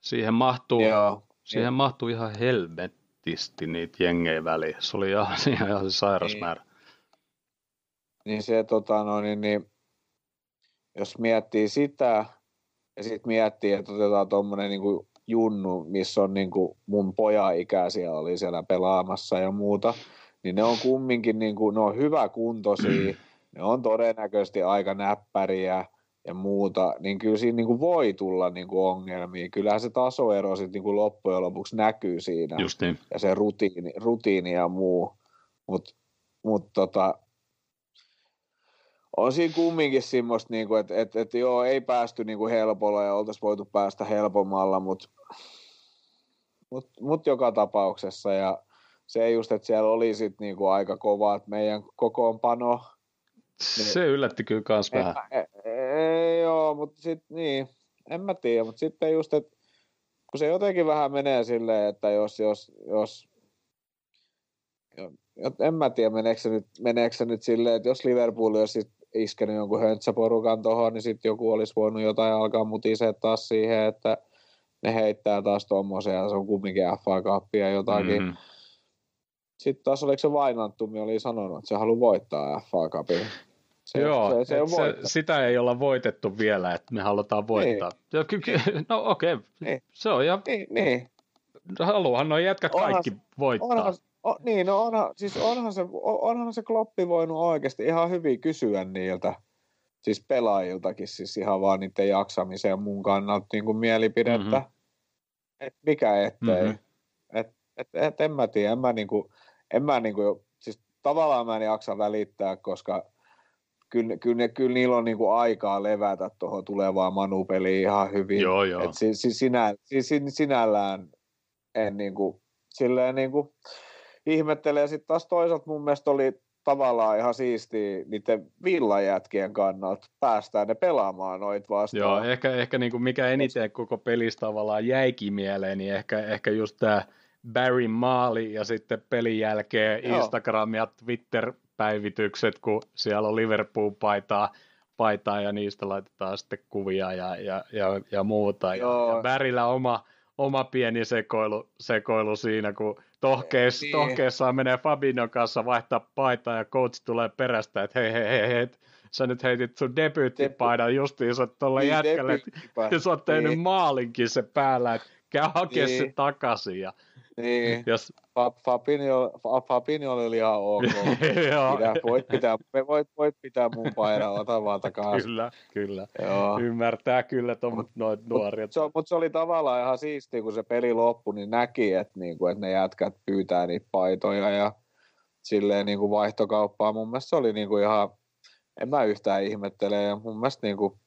Siihen mahtuu, Joo, siihen niin. mahtuu ihan helvettisti niitä jengejä väliin. Se oli ihan, ihan, ihan sairas niin. määrä. Niin se, tota, no, niin, niin, jos miettii sitä, ja sitten miettii, että otetaan tuommoinen niin junnu, missä on niin kuin mun poja-ikäisiä oli siellä pelaamassa ja muuta, niin ne on kumminkin niin kuin, ne on hyvä kuntoisia, ne on todennäköisesti aika näppäriä ja muuta, niin kyllä siinä niin kuin voi tulla niin kuin ongelmia. Kyllähän se tasoero sitten niin kuin loppujen lopuksi näkyy siinä. Just niin. Ja se rutiini, rutiini ja muu. Mutta mut tota, on siinä kumminkin semmoista, niin kuin, että, että, että joo, ei päästy niin kuin helpolla ja oltaisiin voitu päästä helpommalla, mutta mut, mut joka tapauksessa. Ja se just, että siellä oli sitten niin kuin aika kova, että meidän kokoonpano. Niin, se yllätti kyllä kans en, vähän. Ei, ei, joo, mutta sitten niin, en mä tiedä, mutta sitten just, että kun se jotenkin vähän menee silleen, että jos, jos, jos en mä tiedä, meneekö se nyt, meneekö se nyt silleen, että jos Liverpool olisi iskenyt jonkun höntsäporukan tuohon, niin sitten joku olisi voinut jotain alkaa mutisee taas siihen, että ne heittää taas tuommoisia, se on kumminkin FA Cupia jotakin. Mm-hmm. Sitten taas oliko se Vainantumi oli sanonut, että se haluaa voittaa FA Cupin. Se, Joo, se, se, se, sitä ei olla voitettu vielä, että me halutaan voittaa. Niin. No okei, okay. niin. se on ja niin, niin. haluahan nuo jätkät kaikki onhan, voittaa. Onhan, O, niin, no onhan, siis onhan, se, onhan se Kloppi voinut oikeasti ihan hyvin kysyä niiltä, siis pelaajiltakin, siis ihan vaan niiden jaksamisen ja mun kannalta niin kuin mielipidettä, mm-hmm. että mikä ettei. Mm-hmm. Et, et, et, en mä tiedä, en mä, niin kuin, en mä niin kuin, siis tavallaan mä en jaksa välittää, koska kyllä, kyllä, kyllä niillä on niin kuin aikaa levätä tuohon tulevaan manupeliin ihan hyvin. Joo, joo. Et siis, siis, sinä, siis sinällään en niin kuin, silleen niin kuin, ihmettelee. Sitten taas toisaalta mun mielestä oli tavallaan ihan siistiä niiden villajätkien kannalta päästään ne pelaamaan noit vastaan. Joo, ehkä, ehkä niin kuin mikä eniten koko pelistä tavallaan jäikin mieleen, niin ehkä, ehkä just tämä Barry Maali ja sitten pelin jälkeen Joo. Instagram ja Twitter-päivitykset, kun siellä on Liverpool-paitaa paitaa ja niistä laitetaan sitten kuvia ja, ja, ja, ja muuta. Joo. Ja, ja Bärillä oma, oma pieni sekoilu, sekoilu siinä, kun tohkeessa, niin. tohkeessa menee Fabinon kanssa vaihtaa paitaa ja coach tulee perästä, että hei hei hei, hei sä nyt heitit sun debyyttipaidan Debu- justiinsa tuolla niin, jätkälle, että sä oot tehnyt niin. maalinkin se päällä, että käy hakea niin. se takaisin. Ja, niin, jos... Fabinho, Fabinho oli ihan ok. Pidä, voit, pitää, voit, voit pitää mun paidan, ota vaan takaisin. Kyllä, kyllä. Joo. Ymmärtää kyllä tuon noit nuoria. Mutta se, mut se oli tavallaan ihan siistiä, kun se peli loppui, niin näki, että, niinku, että ne jätkät pyytää niitä paitoja ja silleen niinku vaihtokauppaa. Mun mielestä se oli niinku ihan, en mä yhtään ihmettele. Ja mun mielestä niinku,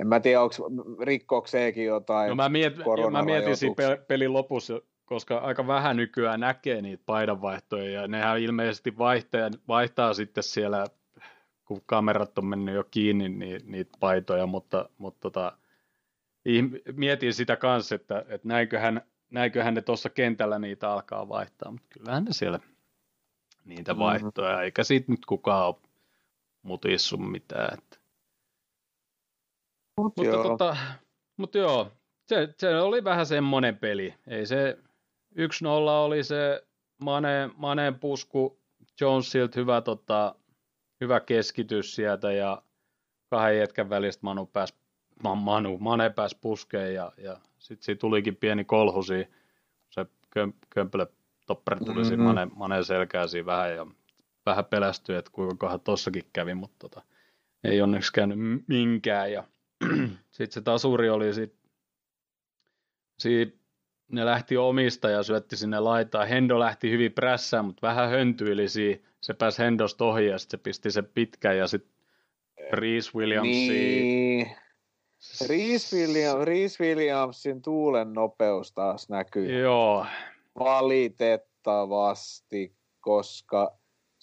en mä tiedä, onko rikkoako sekin jotain no mä, miet, mä mietin siinä pelin lopussa, koska aika vähän nykyään näkee niitä paidanvaihtoja, ja nehän ilmeisesti vaihtaa, vaihtaa sitten siellä, kun kamerat on mennyt jo kiinni, niin, niitä paitoja, mutta, mutta tota, mietin sitä kanssa, että, että näinköhän, näinköhän ne tuossa kentällä niitä alkaa vaihtaa, mutta kyllähän ne siellä niitä mm-hmm. vaihtoja, mm-hmm. eikä siitä nyt kukaan ole mutissu mitään. Että. Mut mutta, joo. Tota, mutta joo, se, se oli vähän semmoinen peli. Ei se 1-0 oli se Mane, Maneen pusku Jonesilta hyvä, tota, hyvä keskitys sieltä ja kahden jätkän välistä Manu pääsi, Manu, Mane pääsi puskeen ja, ja sitten siitä tulikin pieni kolhusi, se kömpelö topper tuli mm-hmm. siinä mane, maneen selkään siinä vähän ja vähän pelästyi, että kuinka kohan tossakin kävi, mutta tota, ei onneksi käynyt minkään. Ja sitten se tasuri oli sit, si, ne lähti omista ja syötti sinne laitaan. Hendo lähti hyvin prässään, mutta vähän höntyili siihen. Se pääsi Hendosta ohi ja sitten se pisti se pitkään ja sitten Reese Williamsi. Niin. Reese, William, Reese Williamsin tuulen nopeus taas näkyy. Joo. Valitettavasti, koska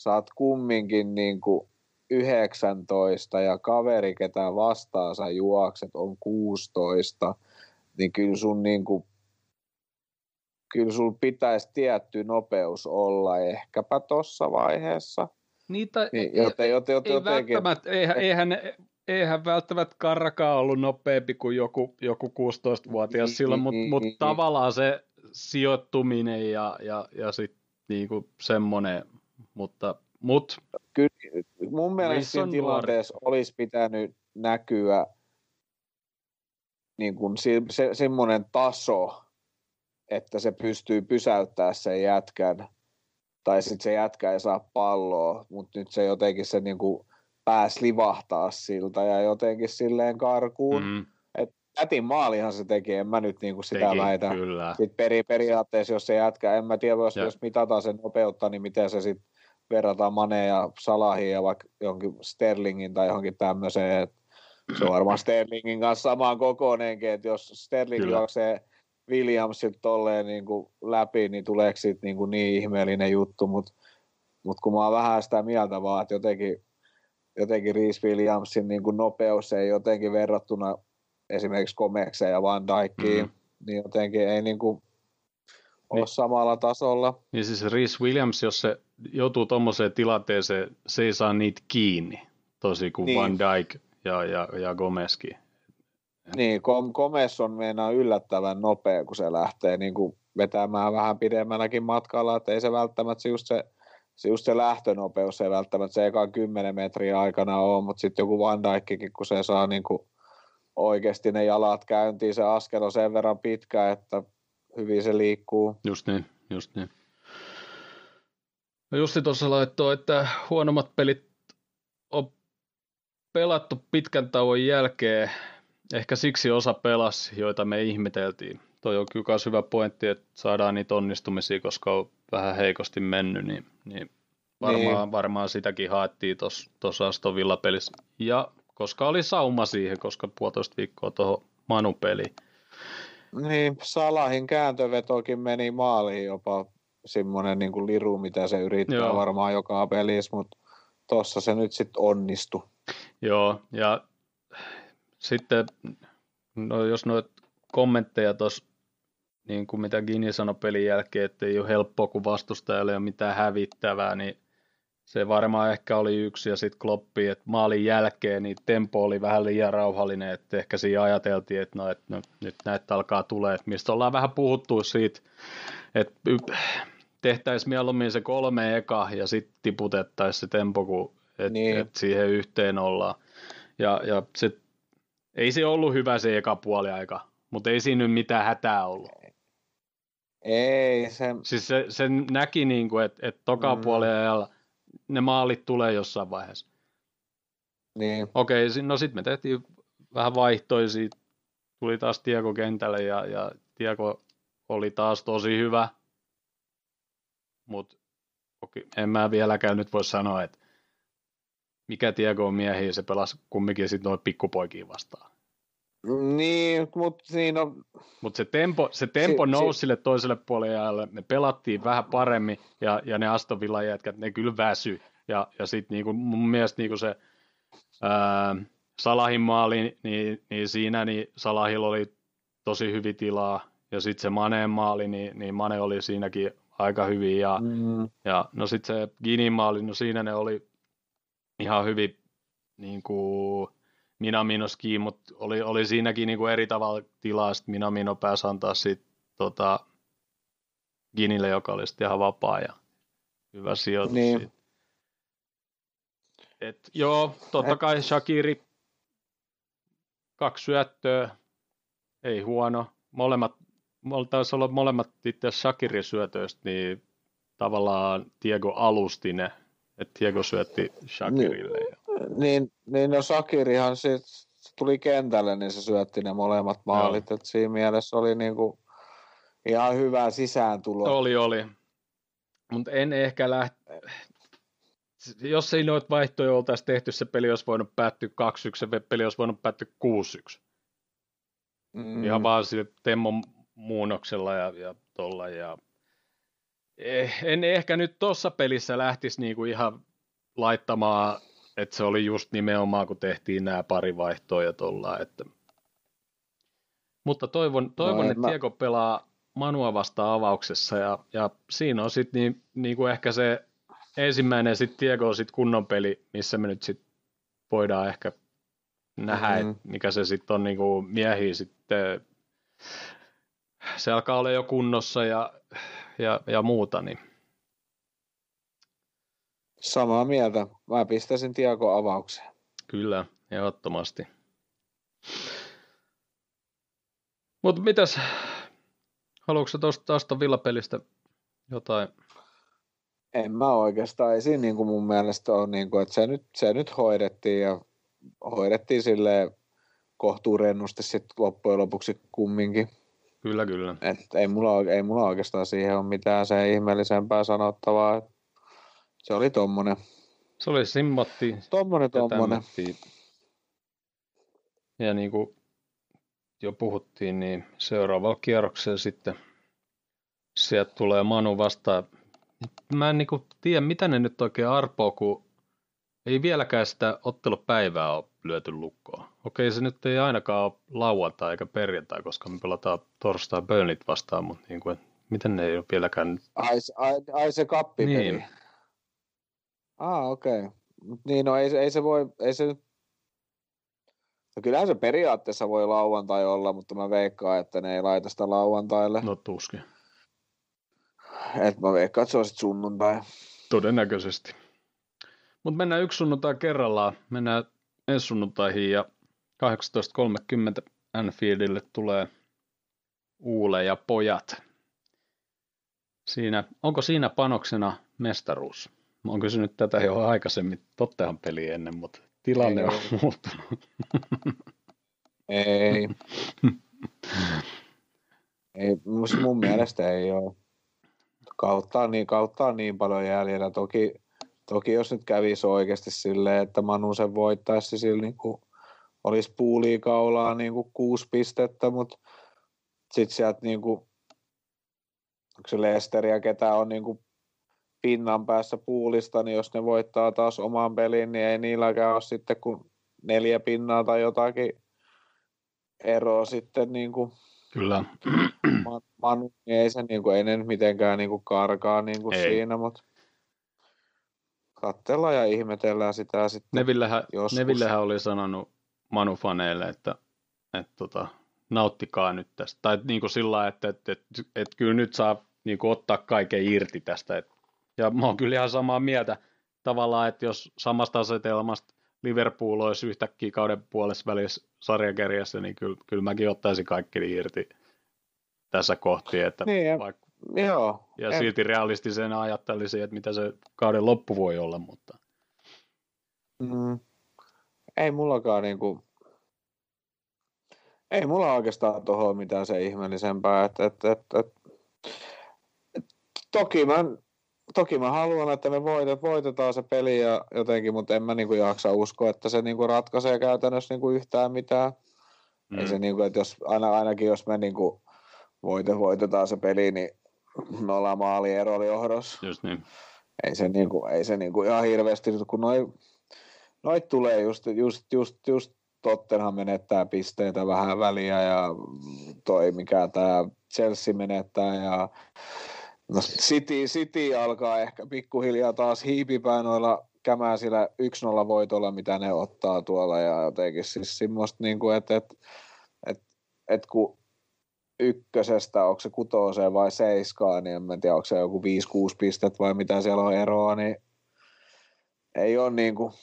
oot kumminkin niin kuin 19 ja kaveri, ketä vastaan sä juokset, on 16, niin kyllä sun niin kuin, kyllä sul pitäisi tietty nopeus olla ehkäpä tuossa vaiheessa. Niitä, niin, joten, joten, joten, ei jotenkin, välttämättä, eihän, eihän, eihän välttämättä Karrakaan ollut nopeampi kuin joku, joku 16-vuotias niin, silloin, mutta niin, mut niin, tavallaan se sijoittuminen ja, ja, ja sitten niinku semmoinen, mutta mut, Kyllä, mun mielestä siinä tilanteessa nuori. olisi pitänyt näkyä niin kuin se, se, semmoinen taso, että se pystyy pysäyttämään sen jätkän, tai sitten se jätkä ei saa palloa, mutta nyt se jotenkin se niin kuin pääsi livahtaa siltä ja jotenkin silleen karkuun. Mm. Et jätin maalihan se teki, en mä nyt niinku sitä teki, väitä. Kyllä. Sitten peri, periaatteessa, jos se jätkä, en mä tiedä, jos, jos mitataan sen nopeutta, niin miten se sitten verrataan Maneen ja Salahiin ja vaikka johonkin Sterlingin tai johonkin tämmöiseen, että se on varmaan Sterlingin kanssa samaan kokoinenkin, että jos Sterling juoksee Williamsit tolleen niin kuin läpi, niin tuleeko siitä niin, kuin niin ihmeellinen juttu, mutta mut kun mä oon vähän sitä mieltä vaan, että jotenkin, jotenkin Reese Williamsin niin kuin nopeus ei jotenkin verrattuna esimerkiksi Komekseen ja Van Dijkiin, mm. niin jotenkin ei niin kuin ole niin, samalla tasolla. Niin siis Reese Williams, jos se joutuu tuommoiseen tilanteeseen, se ei saa niitä kiinni, tosi kuin niin. Van Dijk ja, ja, ja Gomezkin. Niin, Gomez on meinaa yllättävän nopea, kun se lähtee niin kuin vetämään vähän pidemmälläkin matkalla, että ei se välttämättä just se, se, just se lähtönopeus ei välttämättä se eka 10 metriä aikana ole, mutta sitten joku Van Dijkkin, kun se saa niin kuin oikeasti ne jalat käyntiin, se askel on sen verran pitkä, että hyvin se liikkuu. Just niin, just niin. No Jussi tuossa laittoi, että huonommat pelit on pelattu pitkän tauon jälkeen. Ehkä siksi osa pelas, joita me ihmeteltiin. Toi on kyllä myös hyvä pointti, että saadaan niitä onnistumisia, koska on vähän heikosti mennyt, niin, niin varmaan, niin. varmaan sitäkin haettiin tuossa Aston Villa-pelissä. Ja koska oli sauma siihen, koska puolitoista viikkoa tuohon Manu-peliin. Niin, Salahin kääntövetokin meni maaliin jopa semmoinen niin kuin liru, mitä se yrittää Joo. varmaan joka pelissä, mutta tuossa se nyt sitten onnistui. Joo, ja sitten no jos noit kommentteja tuossa, niin kuin mitä Gini sanoi pelin jälkeen, että ei ole helppoa, kun vastustajalle ei ole mitään hävittävää, niin se varmaan ehkä oli yksi, ja sitten Kloppi, että maalin jälkeen niin tempo oli vähän liian rauhallinen, että ehkä siinä ajateltiin, että no, että no, nyt näitä alkaa tulee, että mistä ollaan vähän puhuttu siitä, että tehtäisiin mieluummin se kolme eka ja sitten tiputettaisiin se tempo, kun et, niin. et siihen yhteen ollaan. Ja, ja se, ei se ollut hyvä se eka puoli aika, mutta ei siinä nyt mitään hätää ollut. Ei, se... Siis se, se näki, niin kuin, että, että toka mm. puoli ajalla ne maalit tulee jossain vaiheessa. Niin. Okei, no sitten me tehtiin vähän vaihtoisia. Tuli taas Tieko kentälle ja, ja Tieko oli taas tosi hyvä. Mutta en mä vieläkään nyt voi sanoa, että mikä Tiego on miehiä, se pelasi kumminkin sitten noin pikkupoikiin vastaan. Niin, mutta siinä on... Mutta se tempo, se tempo si, nousi si... sille toiselle puolelle, me pelattiin vähän paremmin, ja, ja ne Aston Villa jätkät, ne kyllä väsy. Ja, ja sitten niinku, mun mielestä niinku se ää, Salahin maali, niin, niin siinä niin Salahilla oli tosi hyvin tilaa, ja sitten se Maneen maali, niin, niin Mane oli siinäkin aika hyvin, ja, mm. ja no sitten se Ginin maali, no siinä ne oli ihan hyvin niin kuin, Minaminoski, mutta oli, oli siinäkin niin kuin eri tavalla tilaa, sitten Minamino pääsi antaa sit, tota, Ginille, joka oli sitten ihan vapaa ja hyvä sijoitus. Niin. Et, joo, totta kai Shakiri, kaksi syöttöä, ei huono, molemmat, taisi olla molemmat itse Shakirin syötöistä, niin tavallaan Diego alustine, että Diego syötti Shakirille. Niin, niin, niin no Shakirihan sit tuli kentälle, niin se syötti ne molemmat maalit, että siinä mielessä oli niinku ihan hyvä sisääntulo. Oli, oli. Mutta en ehkä läht... Jos ei noita vaihtoja oltaisi tehty, se peli olisi voinut päättyä 2-1, se peli olisi voinut päättyä 6-1. Mm. Ihan vaan sille Temmon muunnoksella ja, ja tolla. Ja... Eh, en ehkä nyt tuossa pelissä lähtisi niinku ihan laittamaan, että se oli just nimenomaan, kun tehtiin nämä pari vaihtoa ja tolla. Että... Mutta toivon, toivon no, että mä... Diego pelaa Manua vasta avauksessa ja, ja siinä on sitten niin, niin kuin ehkä se ensimmäinen sitten Diego sit kunnon peli, missä me nyt sitten voidaan ehkä nähdä, mm-hmm. mikä se sitten on niin kuin miehiä sitten, se alkaa olla jo kunnossa ja, ja, ja muuta. Niin. Samaa mieltä. Mä pistäisin Tiago avaukseen. Kyllä, ehdottomasti. Mutta mitäs Haluatko tuosta tuosta villapelistä jotain? En mä oikeastaan. Ei siinä niin kuin mun mielestä ole, niin kuin, että se nyt, se nyt hoidettiin ja hoidettiin sille kohtuurennosti sitten loppujen lopuksi kumminkin. Kyllä, kyllä. Et ei, mulla, ei mulla oikeastaan siihen ole mitään se ihmeellisempää sanottavaa. Se oli tommonen. Se oli simmotti. Tommonen, tommonen. Ja niin kuin jo puhuttiin, niin seuraavalla kierroksella sitten sieltä tulee Manu vastaan. Mä en niin kuin tiedä, mitä ne nyt oikein arpoo, kun ei vieläkään sitä ottelupäivää ole lyöty lukkoon. Okei, se nyt ei ainakaan ole lauantai eikä perjantai, koska me pelataan torstai Burnit vastaan, mutta niin kuin, miten ne ei ole vieläkään... Ai, ai, ai se kappi Niin. Ah, okei. Okay. Niin, no ei, ei, se voi, ei se nyt No kyllähän se periaatteessa voi lauantai olla, mutta mä veikkaan, että ne ei laita sitä lauantaille. No tuskin. Et mä veikkaan, että se on sitten sunnuntai. Todennäköisesti. Mutta mennään yksi sunnuntai kerrallaan. Mennään ensi sunnuntaihin ja 18.30 Anfieldille tulee Uule ja pojat. Siinä, onko siinä panoksena mestaruus? Mä oon kysynyt tätä jo aikaisemmin Tottehan peli ennen, mutta tilanne ei on muuttunut. Ei. ei mun mielestä ei ole. Kautta on niin, kautta on niin paljon jäljellä. Toki, toki jos nyt kävisi oikeasti silleen, että Manu sen voittaisi, sillä niin kuin olisi puuliikaulaa niin kuin kuusi pistettä, mutta sitten sieltä niin kuin, onko se Lesteri ja ketä on niin kuin pinnan päässä puulista, niin jos ne voittaa taas oman pelin, niin ei niilläkään ole sitten kuin neljä pinnaa tai jotakin eroa sitten niin kuin Kyllä. Manu, niin ei se niin kuin, ei mitenkään niin kuin karkaa niin kuin siinä, mutta katsellaan ja ihmetellään sitä sitten Nevillehän, Nevillehän oli sanonut Manu-faneille, että, että tota, nauttikaa nyt tästä. Tai niin kuin sillä että, että, että, että, että kyllä nyt saa niin kuin ottaa kaiken irti tästä. Ja mä oon kyllä ihan samaa mieltä tavallaan, että jos samasta asetelmasta Liverpool olisi yhtäkkiä kauden puolessa välissä sarjakärjessä, niin kyllä, kyllä mäkin ottaisin kaikki irti tässä kohti, että niin, vaikka, joo, ja en... silti realistisena ajattelisin, että mitä se kauden loppu voi olla, mutta mm, ei mullakaan niinku, ei mulla oikeastaan tuohon mitään se ihmeellisempää, että, että, että, että, että toki mä toki mä haluan, että me voitet, voitetaan se peli ja jotenkin, mutta en mä niinku jaksa uskoa, että se niinku ratkaisee käytännössä niinku yhtään mitään. Mm. Ei se niinku, että jos, aina, ainakin jos me niinku voite, voitetaan se peli, niin me ollaan maaliero oli johdossa. Just niin. Ei se, niinku, ei se niinku ihan hirveästi, kun noin noit tulee just, just, just, just Tottenham menettää pisteitä vähän väliä ja toi mikä tämä Chelsea menettää ja No City, City alkaa ehkä pikkuhiljaa taas hiipipää noilla kämäisillä 1-0 voitolla, mitä ne ottaa tuolla ja jotenkin siis semmoista, niin kuin, että, että, että, että kun ykkösestä, onko se kutooseen vai seiskaan, niin en tiedä, onko se joku 5-6 pistet vai mitä siellä on eroa, niin ei ole niin kuin...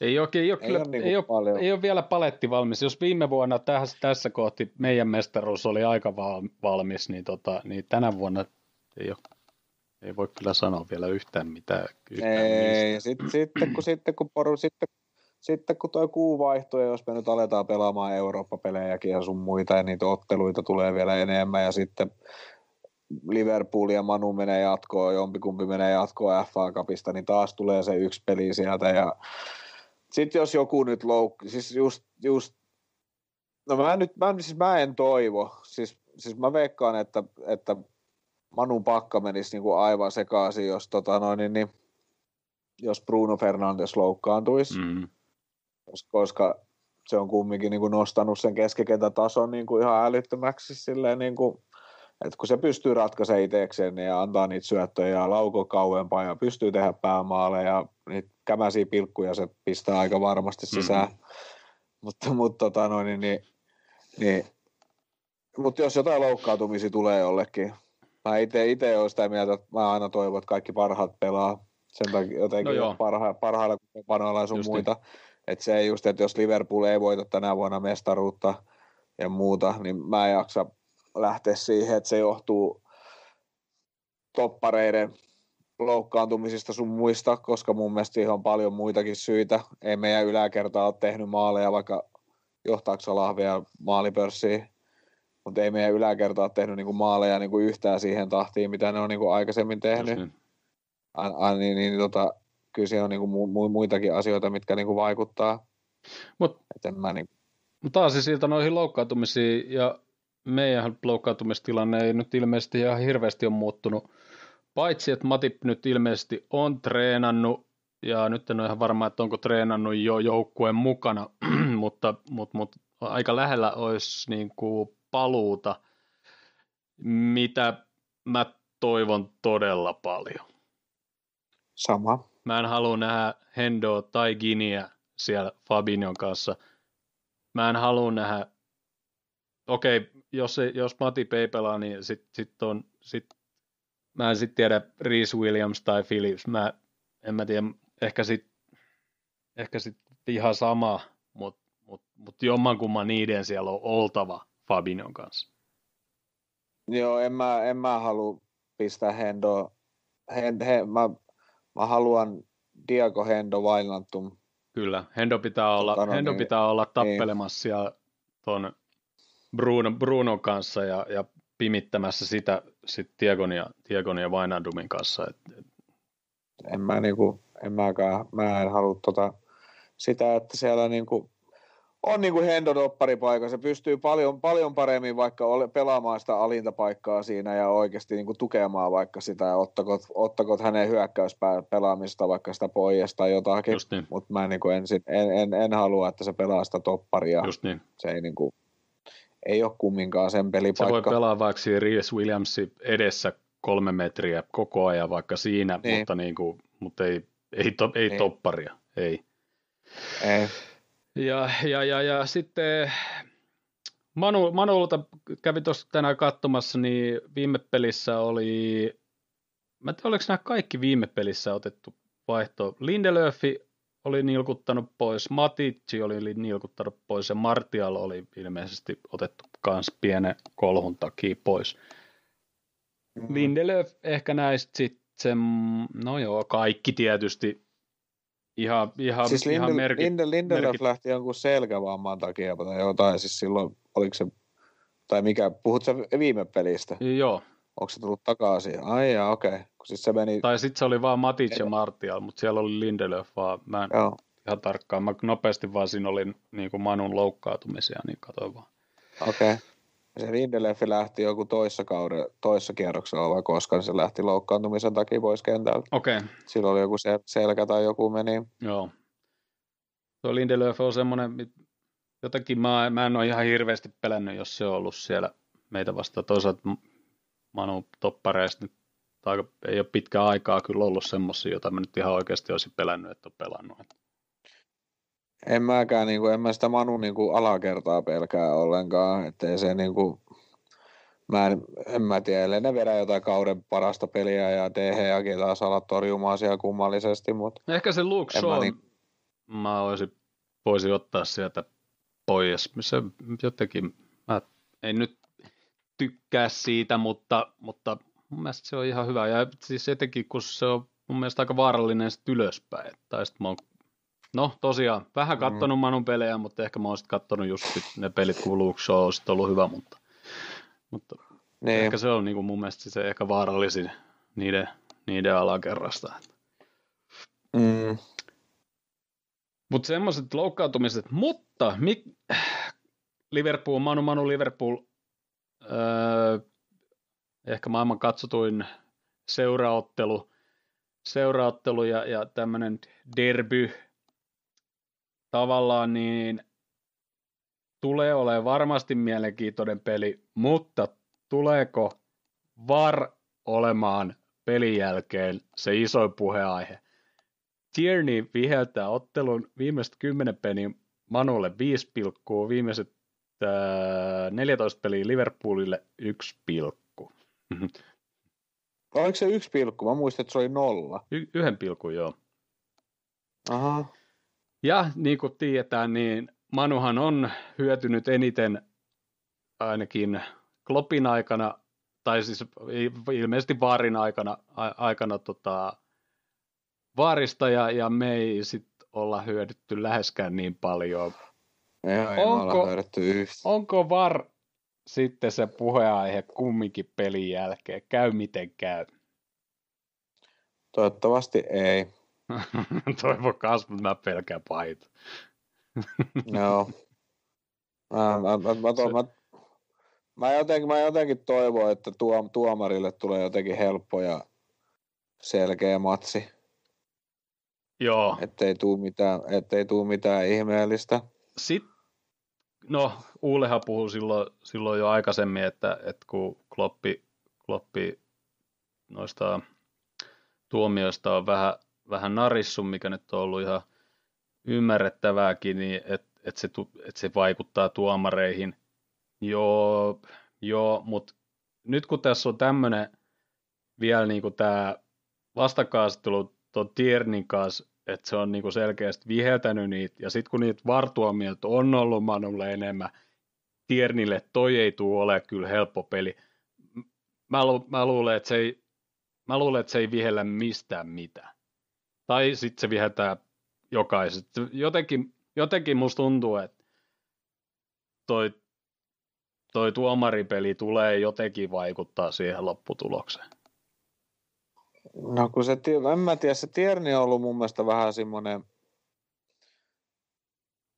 Ei ole, ei ole, ei, kyllä, ole, niin ei, ole, ei ole vielä paletti valmis. Jos viime vuonna tässä, tässä kohti meidän mestaruus oli aika valmis, niin, tota, niin tänä vuonna ei, ole, ei voi kyllä sanoa vielä yhtään mitään. Yhtään ei, sitten, sitten, kun, sitten, kun poru, sitten, sitten kun tuo kuu vaihtuu ja jos me nyt aletaan pelaamaan Eurooppa-pelejäkin ja sun muita ja niitä otteluita tulee vielä enemmän ja sitten Liverpool ja Manu menee jatkoon, jompikumpi menee jatkoon FA Cupista, niin taas tulee se yksi peli sieltä ja sitten jos joku nyt loukki, siis just, just no mä, nyt, mä, siis mä en toivo, siis, siis mä veikkaan, että, että Manu pakka menisi niin kuin aivan sekaisin, jos, tota noin, niin, niin, jos Bruno Fernandes loukkaantuisi, mm. Koska, se on kumminkin niin kuin nostanut sen keskikentätason niin kuin ihan älyttömäksi silleen niin kuin, että kun se pystyy ratkaisemaan itsekseen ja antaa niitä syöttöjä ja lauko kauempaa ja pystyy tehdä päämaaleja ja niitä kämäsiä pilkkuja se pistää aika varmasti sisään. Mm-hmm. Mutta, mutta tota noin, niin, niin, niin, mutta jos jotain loukkaantumisia tulee jollekin, mä itse, itse olen sitä mieltä, että mä aina toivon, että kaikki parhaat pelaa sen takia jotenkin no parha, parhailla panoilla ja sun Justi. muita. Että se ei just, että jos Liverpool ei voita tänä vuonna mestaruutta ja muuta, niin mä en jaksa lähteä siihen, että se johtuu toppareiden loukkaantumisista sun muista, koska mun mielestä siihen on paljon muitakin syitä. Ei meidän yläkerta ole tehnyt maaleja, vaikka johtaako Salah vielä maalipörssiin, mutta ei meidän yläkerta ole tehnyt niinku maaleja niinku yhtään siihen tahtiin, mitä ne on niinku aikaisemmin tehnyt. Niin. A, a, niin, niin, tota, kyllä siinä on niinku mu, muitakin asioita, mitkä niinku vaikuttaa. Mutta niin... mut taas siis siltä noihin loukkaantumisiin ja meidän loukkaantumistilanne ei nyt ilmeisesti ihan hirveästi ole muuttunut. Paitsi, että Matip nyt ilmeisesti on treenannut, ja nyt en ole ihan varma, että onko treenannut jo joukkueen mukana, mutta, mutta, mutta aika lähellä olisi niin kuin paluuta, mitä mä toivon todella paljon. Sama. Mä en halua nähdä Hendo tai Giniä siellä Fabinion kanssa. Mä en halua nähdä, okei, okay, jos, jos Matip ei pelaa, niin sitten sit on, sit, mä en sitten tiedä Reese Williams tai Phillips, mä en mä tiedä, ehkä sitten ehkä sit ihan sama, mutta mut, mut jommankumman niiden siellä on oltava Fabinon kanssa. Joo, en mä, en mä halua pistää Hendo, hen, he, mä, mä haluan Diego Hendo Vainantum. Kyllä, Hendo pitää olla, tota, no, Hendo niin, pitää olla niin. tappelemassa niin. siellä ton Bruno, Brunon kanssa ja, ja pimittämässä sitä sit Tiegon ja, Tiegon ja Vainandumin kanssa. Et, et. En mä niinku, en mäkään, mä en halua tota, sitä, että siellä niinku on niin kuin Hendo. Se pystyy paljon, paljon paremmin vaikka ole, pelaamaan sitä alintapaikkaa siinä ja oikeasti niin kuin tukemaan vaikka sitä ja ottakot, ottakot hänen hyökkäyspelaamista vaikka sitä pois tai jotakin. Niin. Mutta mä niin kuin ensin, en, en, en, halua, että se pelaa sitä topparia. Just niin. Se ei niin kuin, ei ole kumminkaan sen pelipaikka. Se voi pelaa vaikka Reese Williamsi edessä kolme metriä koko ajan vaikka siinä, niin. mutta, niin kuin, mutta ei, ei, to, ei niin. topparia, ei. Ei. Ja, ja, ja, ja sitten Manu, Manulta kävi tuossa tänään katsomassa, niin viime pelissä oli, mä en tiedä oliko nämä kaikki viime pelissä otettu vaihto. Lindelöfi oli nilkuttanut pois, Matici oli nilkuttanut pois ja Martial oli ilmeisesti otettu kans pienen kolhun takia pois. Mm. Lindelöf ehkä näistä sitten, no joo, kaikki tietysti ihan, ihan, siis ihan Lindel, merkit, Lindel, Lindelöf merkit. lähti jonkun selkävamman takia tai jotain, siis silloin, oliko se, tai mikä, puhut sä viime pelistä? Joo. Onko se tullut takaisin? Ai jaa, okei. Okay. Siis se meni... Tai sitten se oli vaan Matic ja Martial, mutta siellä oli Lindelöf vaan, mä en Joo. ihan tarkkaan, mä nopeasti vaan siinä oli niin kuin Manun loukkaantumisia, niin katsoin vaan. Okei. Okay. Se Lindelöf lähti joku toissa, kauden, toissa kierroksella vai koska se lähti loukkaantumisen takia pois kentältä. Okei. Okay. Silloin oli joku sel- selkä tai joku meni. Joo. Tuo Lindelöf on semmoinen, jotenkin mä, mä en ole ihan hirveästi pelännyt, jos se on ollut siellä meitä vastaan. Toisaalta Manu toppareista nyt tai ei ole pitkää aikaa kyllä ollut semmoisia, joita mä nyt ihan oikeasti olisin pelännyt, että on pelannut. En mäkään, niin kuin, en mä sitä Manu niin kuin alakertaa pelkää ollenkaan, ettei se niin kuin, mä en, en mä tiedä, ellei ne vedä jotain kauden parasta peliä ja DHAkin taas ala torjumaan siellä kummallisesti, mutta... Ehkä se Luke Shaw, niin... mä olisin, voisin ottaa sieltä pois. Se jotenkin, mä en nyt tykkää siitä, mutta, mutta mun mielestä se on ihan hyvä. Ja siis etenkin, kun se on mun mielestä aika vaarallinen sitten ylöspäin. Tai sitten mä oon, no tosiaan, vähän kattonut mm. Manun pelejä, mutta ehkä mä oon kattonut just ne pelit, kun Luke Shaw on ollut hyvä, mutta, mutta niin. ehkä se on niin kuin mun mielestä se ehkä vaarallisin niiden, niiden alakerrasta. Mm. Mutta semmoiset loukkaantumiset, mutta mik, Liverpool, Manu Manu Liverpool, öö, ehkä maailman katsotuin seuraottelu, seuraottelu ja, ja tämmöinen derby tavallaan, niin tulee olemaan varmasti mielenkiintoinen peli, mutta tuleeko VAR olemaan pelin jälkeen se iso puheaihe? Tierney viheltää ottelun viimeiset 10 peliä Manulle 5 pilkkuu, viimeiset äh, 14 peliä Liverpoolille 1 pilkku. Oliko se yksi pilkku? Mä muistin, että se oli nolla. Y- yhden pilkku, joo. Aha. Ja niin kuin tiedetään, niin Manuhan on hyötynyt eniten ainakin Kloppin aikana, tai siis ilmeisesti Vaarin aikana, aikana tota, Vaarista, ja, ja me ei sit olla hyödytty läheskään niin paljon. Ei, onko, onko VAR sitten se puheaihe kumminkin pelin jälkeen. Käy miten käy. Toivottavasti ei. Toivokas, mutta mä pelkään pahit. Joo. Mä, mä, mä, mä, to, mä, mä, jotenkin, mä jotenkin toivon, että tuo, tuomarille tulee jotenkin helppo ja selkeä matsi. Joo. Ettei tuu mitään, ettei tuu mitään ihmeellistä. Sitten no Uulehan puhui silloin, silloin jo aikaisemmin, että, että kun Kloppi, Kloppi noista tuomioista on vähän, vähän narissu, mikä nyt on ollut ihan ymmärrettävääkin, niin että et se, et se vaikuttaa tuomareihin. Joo, joo mutta nyt kun tässä on tämmöinen vielä niin kuin tämä vastakkainasettelu tuon Tiernin kanssa että se on niinku selkeästi viheltänyt niitä, ja sitten kun niitä vartuomiot on ollut Manulle enemmän, Tiernille toi ei tule ole kyllä helppo peli. Mä, lu, mä, luulen, että se ei, mä luulen, että se ei vihellä mistään mitään. Tai sitten se viheltää jokaisesta. Jotenkin, jotenkin musta tuntuu, että toi, toi tuomaripeli tulee jotenkin vaikuttaa siihen lopputulokseen. No kun se, en mä tiedä, se Tierni on ollut mun mielestä vähän semmoinen,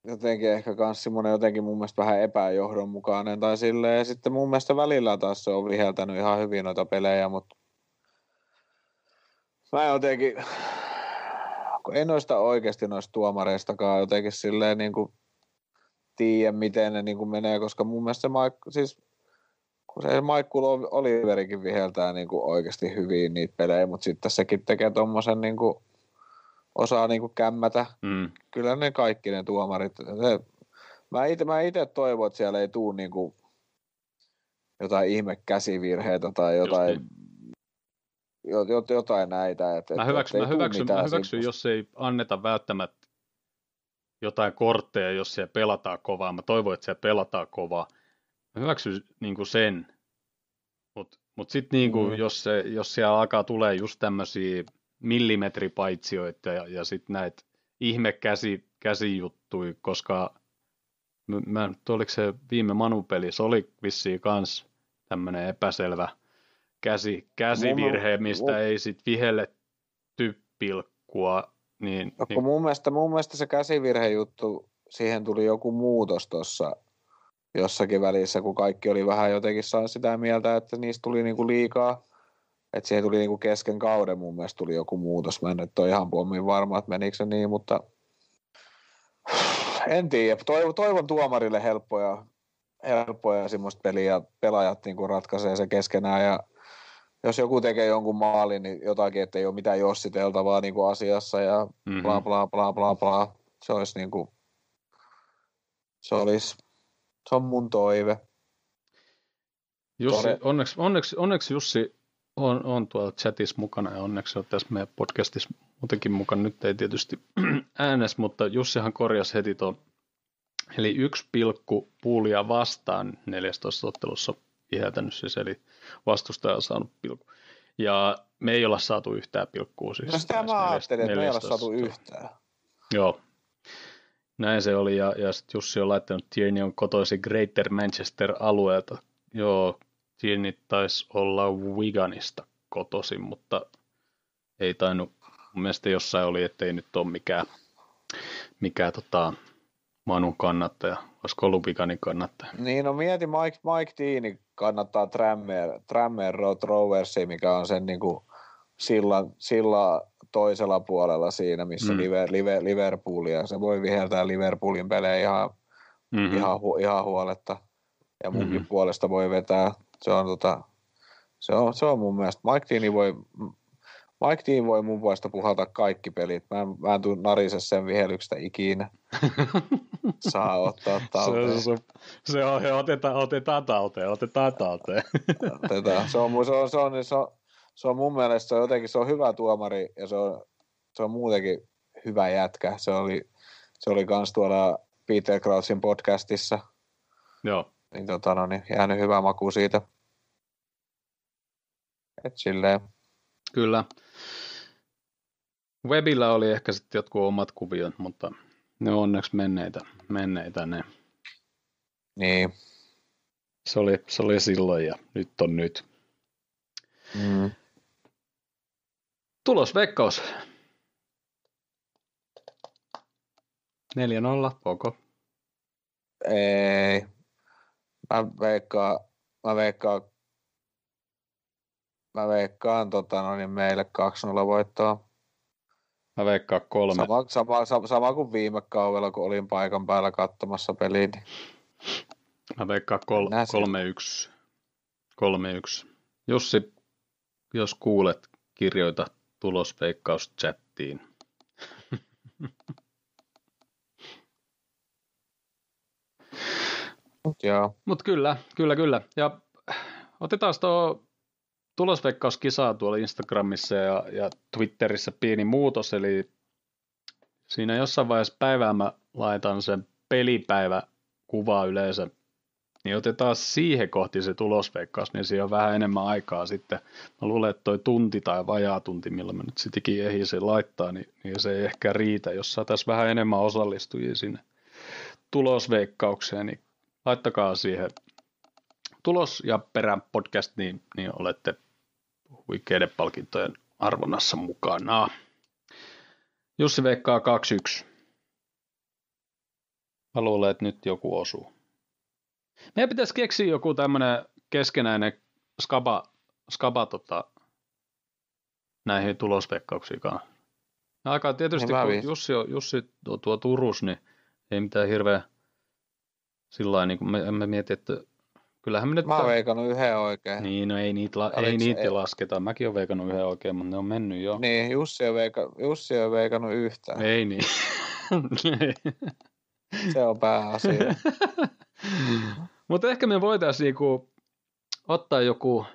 jotenkin ehkä kans semmoinen jotenkin mun mielestä vähän epäjohdonmukainen tai silleen. Ja sitten mun mielestä välillä taas se on viheltänyt ihan hyvin noita pelejä, mutta mä jotenkin, kun en noista oikeasti noista tuomareistakaan jotenkin silleen niin kuin tiedä, miten ne niin kuin menee, koska mun mielestä se, siis kun se Michael Oliverikin viheltää niin kuin oikeasti hyvin niitä pelejä, mutta sitten sekin tekee tuommoisen niin kuin, osaa niin kuin kämmätä. Mm. Kyllä ne kaikki ne tuomarit. Se, mä itse mä ite toivon, että siellä ei tule niin kuin jotain ihme käsivirheitä tai jotain, niin. Jotain näitä. Et, mä hyväksyn, mä hyväksyn, mä hyväksyn jos ei anneta välttämättä jotain kortteja, jos siellä pelataan kovaa. Mä toivon, että siellä pelataan kovaa Mä hyväksyn niin kuin sen, mutta mut, mut sitten niin mm. jos, se, jos siellä alkaa tulee just tämmöisiä millimetripaitsioita ja, ja sitten näitä ihme käsi, käsijuttui, koska mä, oliko se viime Manupeli, se oli vissiin kans tämmöinen epäselvä käsi, käsivirhe, mistä mun, ei sitten vihelletty pilkkua. Niin, no, niin... Mun, mielestä, mun mielestä se käsivirhejuttu, siihen tuli joku muutos tuossa jossakin välissä, kun kaikki oli vähän jotenkin saa sitä mieltä, että niistä tuli niinku liikaa. Että siihen tuli niinku kesken kauden mun mielestä tuli joku muutos. Mä en nyt ole ihan pommin varma, että menikö se niin, mutta en tiedä. Toivon, toivon tuomarille helppoja, helppoja semmoista peliä. Pelaajat niinku ratkaisee se keskenään ja jos joku tekee jonkun maalin, niin jotakin, että ei ole mitään jossiteltavaa niin kuin asiassa ja mm-hmm. bla bla bla bla bla. Se olisi niin kuin, se olisi se on mun toive. Jussi, onneksi, onneksi, onneksi Jussi on, on tuolla chatissa mukana ja onneksi on tässä meidän podcastissa muutenkin mukana. Nyt ei tietysti äänes, mutta Jussihan korjasi heti tuon. Eli yksi pilkku puulia vastaan 14 ottelussa viheltänyt siis, eli vastustaja on saanut pilkku. Ja me ei olla saatu yhtään pilkkua. Siis no sitä mä ajattelin, että me ei olla saatu yhtään. Joo. Näin se oli, ja, ja sitten Jussi on laittanut, Tierney on kotoisin Greater Manchester-alueelta. Joo, Tierney taisi olla Wiganista kotoisin, mutta ei tainnut, mun mielestä jossain oli, ettei nyt ole mikään, mikään tota, Manun kannattaja, olisiko ollut kannattaja. Niin, no mieti Mike, Mike Deani kannattaa Trammer, Trammer Road Roversia, mikä on sen niin kuin sillan, sillan toisella puolella siinä, missä mm. Liver, Liver, Liverpoolia. Se voi viheltää Liverpoolin pelejä ihan, mm-hmm. ihan, hu, ihan huoletta. Ja munkin mm-hmm. puolesta voi vetää. Se on, tota, se on, se on mun mielestä. Mike Dean voi, Mike Dean voi mun puolesta puhaltaa kaikki pelit. Mä en, mä en tuu narise sen vihelyksestä ikinä. Saa ottaa talteen. Se, se, se on, otetaan, otetaan talteen, otetaan talteen. otetaan. Se on, se on, se on, se on, se on mun mielestä se on jotenkin, se on hyvä tuomari ja se on, se on muutenkin hyvä jätkä. Se oli, se oli kans tuolla Peter Crouchin podcastissa. Joo. Niin, tota, no, niin jäänyt hyvä maku siitä. Et silleen. Kyllä. Webillä oli ehkä sitten jotkut omat kuviot, mutta ne on onneksi menneitä, menneitä ne. Niin. Se oli, se oli silloin ja nyt on nyt. Mm. Tulos Veikkaus. 4-0, koko. Ei. Mä veikkaan, mä veikkaan, mä veikkaan tota, no niin meille 2-0 voittoa. Mä veikkaan kolme. Sama, sama, sama, sama kuin viime kaudella, kun olin paikan päällä katsomassa peliä. Niin... Mä veikkaan kol, 3-1. 3-1. Jussi, jos kuulet, kirjoita tulosveikkaus chattiin. Joo. Mut kyllä, kyllä, kyllä. Ja otetaan tuo tulosveikkauskisaa tuolla Instagramissa ja, ja Twitterissä pieni muutos, eli siinä jossain vaiheessa päivää mä laitan sen pelipäivä kuvaa yleensä niin otetaan siihen kohti se tulosveikkaus, niin siinä on vähän enemmän aikaa sitten. Mä luulen, että toi tunti tai vajaa tunti, millä mä nyt sittenkin ehdi se laittaa, niin, niin se ei ehkä riitä. Jos saataisiin vähän enemmän osallistujia sinne tulosveikkaukseen, niin laittakaa siihen tulos ja perään podcast, niin, niin olette huikeiden palkintojen arvonnassa mukana. Jussi veikkaa 2-1. Mä luulen, että nyt joku osuu. Meidän pitäisi keksiä joku tämmöinen keskenäinen skaba, skaba tota, näihin tulosveikkauksiin kanssa. Aika tietysti, niin kun Jussi, on, Jussi tuo, tuo Turus, niin ei mitään hirveä sillä niin kuin me, me mietin, että kyllähän me nyt... Mä oon veikannut yhden oikein. Niin, no ei niitä, la, ei niitä ei... lasketa. Mäkin oon veikannut yhden oikein, mutta ne on mennyt jo. Niin, Jussi on, veika, Jussi on veikannut yhtään. Ei niin. Se on pääasia. Mutta ehkä me voitaisiin niinku ottaa joku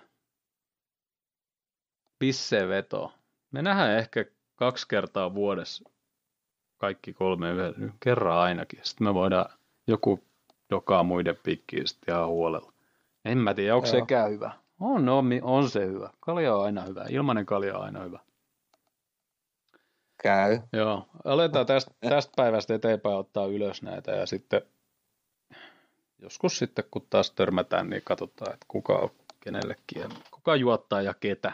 pisseveto. Me nähdään ehkä kaksi kertaa vuodessa kaikki kolme yhdessä, kerran ainakin. Sitten me voidaan joku joka muiden pikkiin sitten ihan huolella. En mä tiedä, onko Joo. sekään hyvä. On, on, on se hyvä. Kalja on aina hyvä. Ilmanen kalja on aina hyvä. Käy. Joo, aletaan tästä, tästä päivästä eteenpäin ottaa ylös näitä ja sitten joskus sitten kun taas törmätään, niin katsotaan, että kuka on kenellekin ja kuka juottaa ja ketä.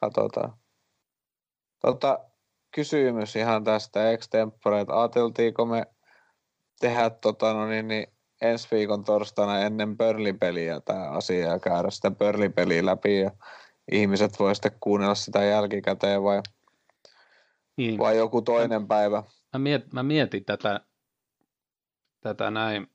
Katsotaan. Tota, kysymys ihan tästä extempore, että ajateltiinko me tehdä tota, no niin, niin ensi viikon torstaina ennen pörlipeliä tämä asia ja käydä sitä pörlipeliä läpi ja ihmiset voi sitten kuunnella sitä jälkikäteen vai, niin. vai joku toinen päivä. Mä, miet, mä mietin tätä tätä näin.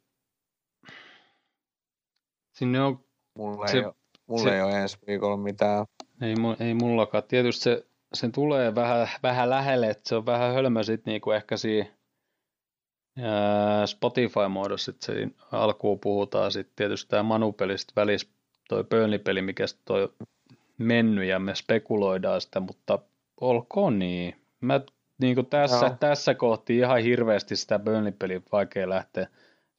Sinne on... Mulla, se, ei, ole, mulla se, ei ole ensi viikolla mitään. Ei, ei mullakaan. Tietysti se, se tulee vähän, vähän lähelle, että se on vähän hölmö sitten niinku ehkä siinä Spotify-muodossa, siinä alkuun puhutaan sitten tietysti tämä Manupelistä välissä toi Burnley-peli, mikä toi mennyt ja me spekuloidaan sitä, mutta olkoon niin. Mä niin kuin tässä, no. tässä kohti ihan hirveästi sitä Burnley-peliä vaikea lähteä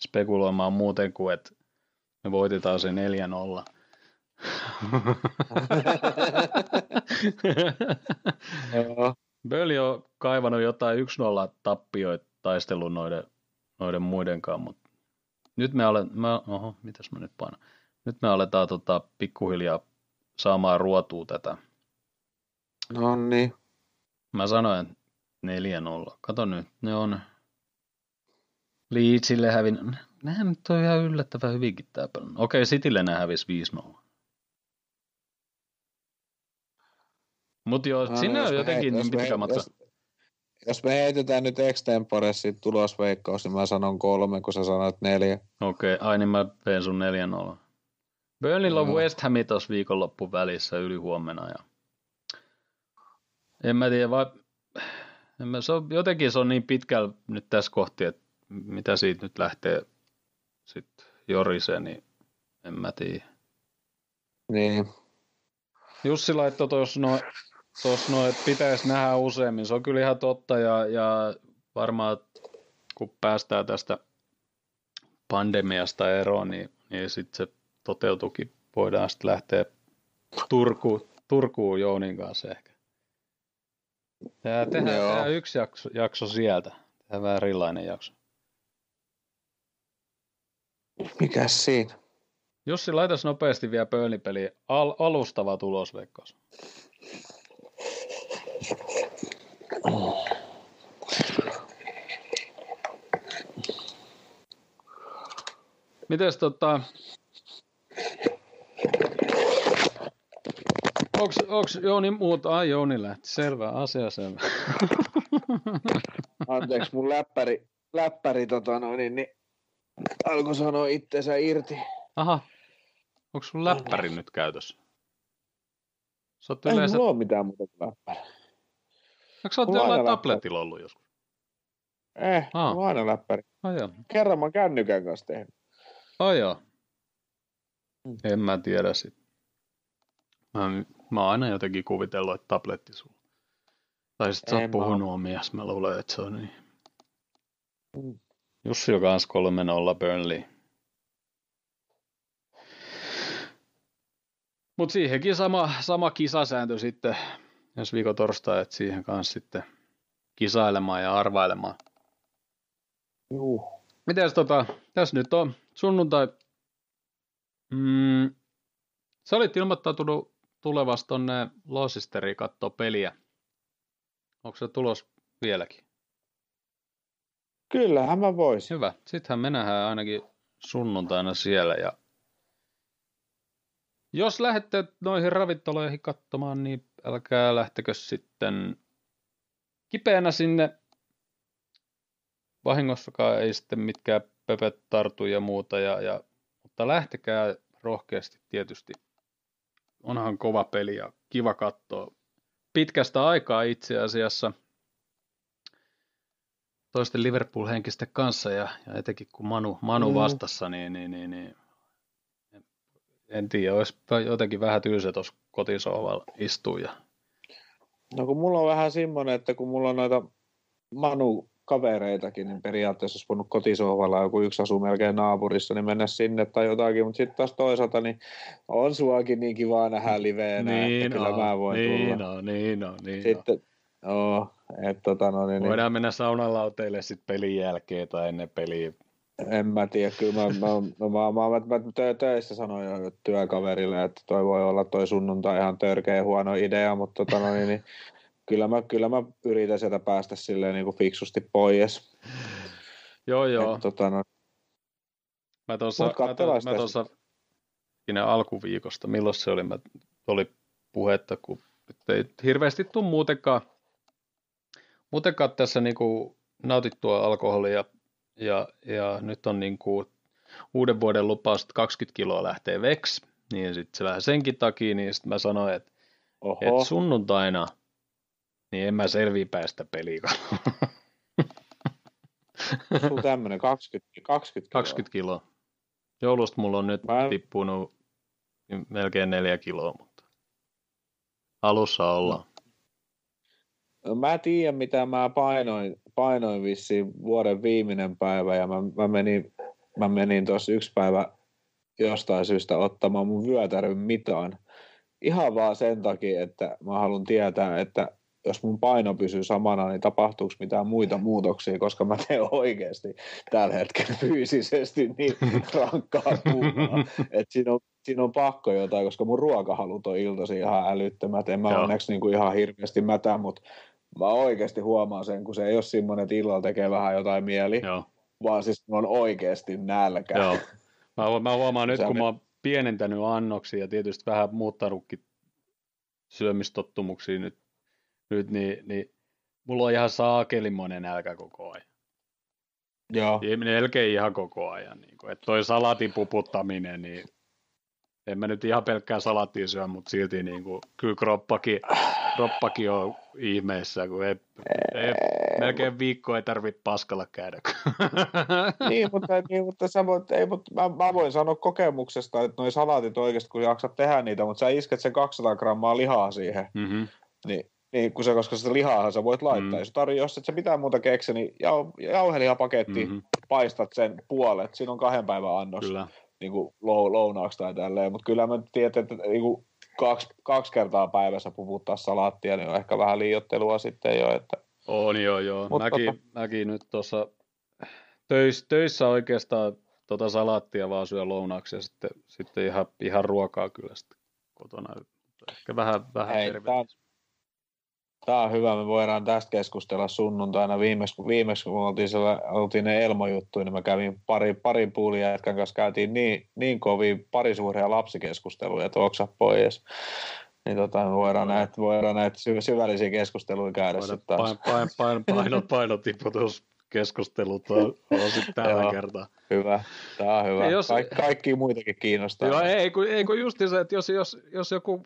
spekuloimaan muuten kuin, että me voitetaan se 4-0. Burnley on kaivannut jotain 1-0 tappioita taistelun noiden, noiden muidenkaan, mutta nyt me aletaan, mä, oho, mitäs mä nyt painan? Nyt me aletaan tota, pikkuhiljaa saamaan ruotua tätä. No niin. Mä sanoin 4-0. Kato nyt, ne on Leedsille hävin. Nehän nyt on ihan yllättävän hyvinkin tää peli. Okei, Citylle ne hävisi 5-0. Mutta joo, no, sinne on jotenkin niin pitkä matka. Jos, jos me heitetään nyt extempore siitä tulosveikkaus, niin mä sanon kolme, kun sä sanoit neljä. Okei, okay, ai niin mä teen sun 4-0. Burnleylla on no. West Ham tuossa viikonloppu välissä yli huomenna. Ja... En mä tiedä, vai... en mä, se on, jotenkin se on niin pitkällä nyt tässä kohti, että mitä siitä nyt lähtee sitten joriseen, niin en mä tiedä. Niin. Jussi laittoi tuossa noin tuossa no, että pitäisi nähdä useammin. Se on kyllä ihan totta ja, ja varmaan kun päästään tästä pandemiasta eroon, niin, niin sitten se toteutukin. Voidaan sitten lähteä Turkuun, Turkuun Jounin kanssa ehkä. Tehdään, tehdään, tehdään yksi jakso, jakso sieltä. Tehdään vähän erilainen jakso. Mikäs siinä? Jussi, laitas nopeasti vielä pöönipeli. Al- alustava tulosveikkaus. Mites tota... Onks, onks Jouni muuta? Ai Jouni lähti. Selvä, asia selvä. Anteeksi, mun läppäri, läppäri tota noin, niin, niin alkoi sanoa itseensä irti. Aha. Onko sun läppäri nyt käytössä? Sä Ei yleensä... mulla ole mitään muuta kuin läppäri. Onko sä jollain tabletilla ollut joskus? Eh, ah. mulla on aina läppäri. Ah, joo. Kerran mä oon kännykän kanssa tehnyt. Ai joo. Mm. En mä tiedä sit. Mä, mä oon aina jotenkin kuvitellut, että tabletti sulla. Tai sit sä oot puhunut omias, mä luulen, että se on niin. Mm. Jussi on kans 3-0 Burnley. Mutta siihenkin sama, sama kisasääntö sitten, jos viikon torstai, että siihen kanssa sitten kisailemaan ja arvailemaan. Juu. Mites tota, tässä nyt on sunnuntai. Mm, sä olit ilmoittautunut tulevasta tonne Losisteriin katsoa peliä. Onko se tulos vieläkin? Kyllähän mä voisin. Hyvä. Sittenhän me nähdään ainakin sunnuntaina siellä. Ja jos lähdette noihin ravintoloihin katsomaan, niin älkää lähtekö sitten kipeänä sinne. Vahingossakaan ei sitten mitkään pöpöt tartu ja muuta. Ja, ja, mutta lähtekää rohkeasti tietysti. Onhan kova peli ja kiva katsoa. Pitkästä aikaa itse asiassa toisten Liverpool-henkisten kanssa ja, ja etenkin kun Manu, Manu mm. vastassa, niin, niin, niin, niin en tiedä, olisi jotenkin vähän tylsä tuossa kotisohvalla istua. Ja... No kun mulla on vähän semmoinen, että kun mulla on noita Manu kavereitakin, niin periaatteessa olisi voinut kotisohvalla, joku yksi asuu melkein naapurissa, niin mennä sinne tai jotakin, mutta sitten taas toisaalta, niin on suakin niin kiva nähdä liveenä, niin että kyllä mä voin niin tulla. On, niin on, niin sitten, on. Oh, et, tota, no, niin, niin. Voidaan niin. mennä saunalauteille sitten pelin jälkeen tai ennen peliä en mä tiedä, kyllä mä, mä, mä, mä, mä, mä, mä töissä sanoin jo työkaverille, että toi voi olla toi sunnuntai ihan törkeä huono idea, mutta tota, no, niin, niin, kyllä, mä, kyllä mä yritän sieltä päästä silleen niin kuin fiksusti pois. Joo, joo. Et, tota, no, mä tuossa, mä, mä tuossa alkuviikosta, milloin se oli, mä, oli puhetta, kun ei hirveästi tule muutenkaan, muutenkaan tässä niin kuin nautittua alkoholia ja, ja nyt on niin kuin uuden vuoden lupaus, että 20 kiloa lähtee veksi, niin sitten se vähän senkin takia, niin sitten mä sanoin, että, että sunnuntaina, niin en mä selviä päästä peliä. Sulla tämmöinen 20, 20 kiloa. 20 kiloa. Joulusta mulla on nyt mä... tippunut melkein neljä kiloa, mutta alussa ollaan. No, mä tiedän, mitä mä painoin, painoin vissiin vuoden viimeinen päivä ja mä, mä menin, mä menin tuossa yksi päivä jostain syystä ottamaan mun vyötäryn mitaan. Ihan vaan sen takia, että mä haluan tietää, että jos mun paino pysyy samana, niin tapahtuuko mitään muita muutoksia, koska mä teen oikeasti tällä hetkellä fyysisesti niin rankkaa kuumaa, että siinä on, siinä on pakko jotain, koska mun ruokahalut on iltaisin ihan älyttömät. En mä Joo. onneksi niin kuin ihan hirveästi mätä, mutta mä oikeasti huomaan sen, kun se ei ole semmoinen, että illalla tekee vähän jotain mieli, Joo. vaan siis on oikeasti nälkä. Joo. Mä, mä huomaan nyt, kun mä oon pienentänyt annoksia ja tietysti vähän muuttanutkin syömistottumuksia nyt nyt, niin, niin mulla on ihan saakelimoinen nälkä koko ajan. Joo. Melkein ihan koko ajan. Niin kuin, että toi salatin puputtaminen, niin en mä nyt ihan pelkkää salattia syö, mutta silti niin kuin, kyllä kroppakin, kroppakin on ihmeessä, kun ei, ei, melkein viikko ei tarvitse paskalla käydä. niin, mutta, niin, mutta, sä voit, ei, mutta mä, mä, voin sanoa kokemuksesta, että noi salatit oikeasti, kun jaksat tehdä niitä, mutta sä isket sen 200 grammaa lihaa siihen, mm-hmm. niin niin, kun se, koska sitä lihaahan sä voit laittaa. Mm. Jos, tarvii, jos et sä mitään muuta keksi, niin jau, jauhelihapaketti, mm-hmm. paistat sen puolet. Siinä on kahden päivän annos kyllä. Niin kuin lounaaksi tai tälleen. Mutta kyllä mä tiedän, että niin kuin kaksi, kaksi kertaa päivässä puvuttaa salaattia, niin on ehkä vähän liiottelua sitten jo. Että... On joo, joo. Mutta mäkin, tota... mäkin nyt tuossa töissä, töissä oikeastaan tota salaattia vaan syö lounaaksi ja sitten, sitten ihan, ihan ruokaa kyllä sitten kotona. Ehkä vähän, vähän Hei, Tämä on hyvä, me voidaan tästä keskustella sunnuntaina. Viimeksi, viimeksi kun oltiin, siellä, oltiin ne Elmo-juttuja, niin mä kävin pari, pari puulia jätkän kanssa käytiin niin, niin kovia parisuuria lapsikeskusteluja, että oksa pois. Niin tota, me voidaan näitä, voidaan näitä syvällisiä keskusteluja käydä sitten taas. Pain, pain, paino, painotiputus keskustelut on, on sitten tällä Joo, kertaa. Hyvä, tämä on hyvä. Jos, Kaik, kaikki muitakin kiinnostaa. Joo, ei, kun, ei kun just se, että jos, jos, jos joku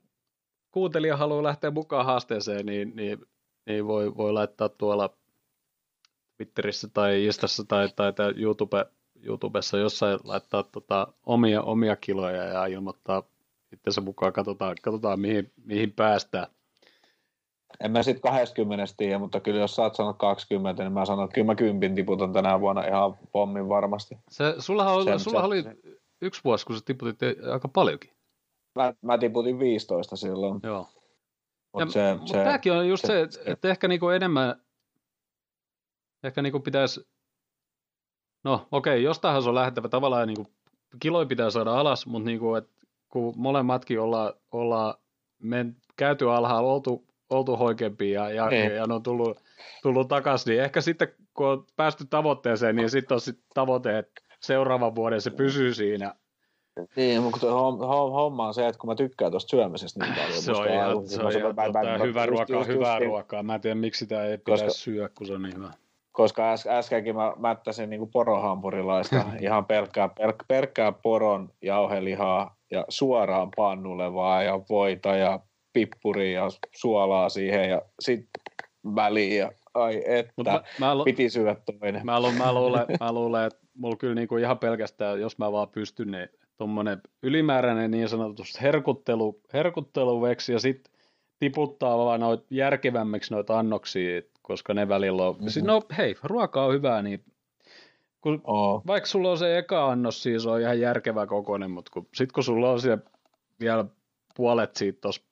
kuuntelija haluaa lähteä mukaan haasteeseen, niin, niin, niin voi, voi laittaa tuolla Twitterissä tai Instassa tai, tai, tai YouTube, YouTubessa jossain laittaa tota omia, omia kiloja ja ilmoittaa itsensä mukaan, katsotaan, katsotaan mihin, mihin päästään. En mä sitten 20 tiedä, mutta kyllä jos sä oot sanonut 20, niin mä sanon, että kyllä mä kympin tiputan tänä vuonna ihan pommin varmasti. Se, sullahan, oli, sen, sullahan oli yksi vuosi, kun sä tiputit aika paljonkin. Mä, mä tiputin 15 silloin. Joo. Mut ja, se, se, tämäkin on just se, se että ehkä niinku enemmän, ehkä niinku pitäisi, no okei, okay, jostainhan se on lähdettävä tavallaan niinku, kiloja pitää saada alas, mutta niinku, et, kun molemmatkin ollaan, men, käyty alhaalla, oltu, oltu hoikempia ja, ja, niin. ja ne on tullut, tullut takaisin, niin ehkä sitten kun on päästy tavoitteeseen, niin sitten on sit tavoite, että seuraavan vuoden se pysyy siinä niin, mutta homma on se, että kun mä tykkään tuosta syömisestä niin paljon. se on ihan, se on ihan totta, hyvä ruokaa, hyvää ruokaa. Mä en tiedä, miksi sitä ei koska, pitäisi syödä, kun se on niin hyvä. Koska äs, äskenkin mä mättäsin niin porohampurilaista, ihan pelkkää, pelk, pelkkää poron jauhelihaa ja suoraan pannulle vaan ja voita ja pippuri ja suolaa siihen ja sitten väliin ja ai että, mä, mä lu- piti syödä toinen. Mä, lu- mä, luulen, mä luulen, että mulla kyllä niinku ihan pelkästään, jos mä vaan pystyn, niin tuommoinen ylimääräinen niin sanotusti herkuttelu, herkutteluveksi ja sitten tiputtaa vaan noit järkevämmiksi noita annoksia, koska ne välillä on, mm-hmm. siis no hei, ruoka on hyvää, niin kun, oh. vaikka sulla on se eka annos, siis on ihan järkevä kokoinen, mutta kun, sit kun sulla on siellä vielä puolet siitä tuossa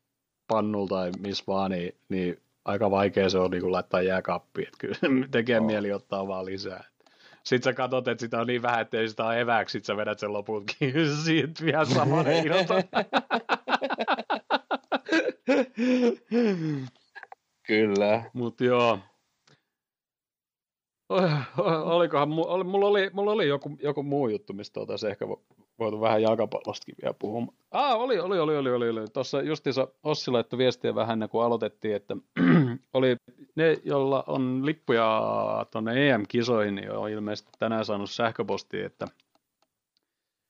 pannulla tai missä vaan, niin, niin aika vaikea se on niin laittaa jääkaappiin, että kyllä tekee oh. mieli ottaa vaan lisää. Sitten sä katsot, että sitä on niin vähän, että ei sitä ole evääksi, sit sä vedät sen loputkin siitä vielä saman Kyllä. Mut joo. Olikohan, mulla oli, mulla oli joku, joku muu juttu, mistä oltaisiin ehkä voitu vähän jalkapallostakin vielä puhua. Ah, oli, oli, oli, oli, oli, oli. Tuossa justiinsa Ossi laittoi viestiä vähän ennen kuin aloitettiin, että oli ne, joilla on lippuja tuonne EM-kisoihin, niin on ilmeisesti tänään saanut sähköpostia, että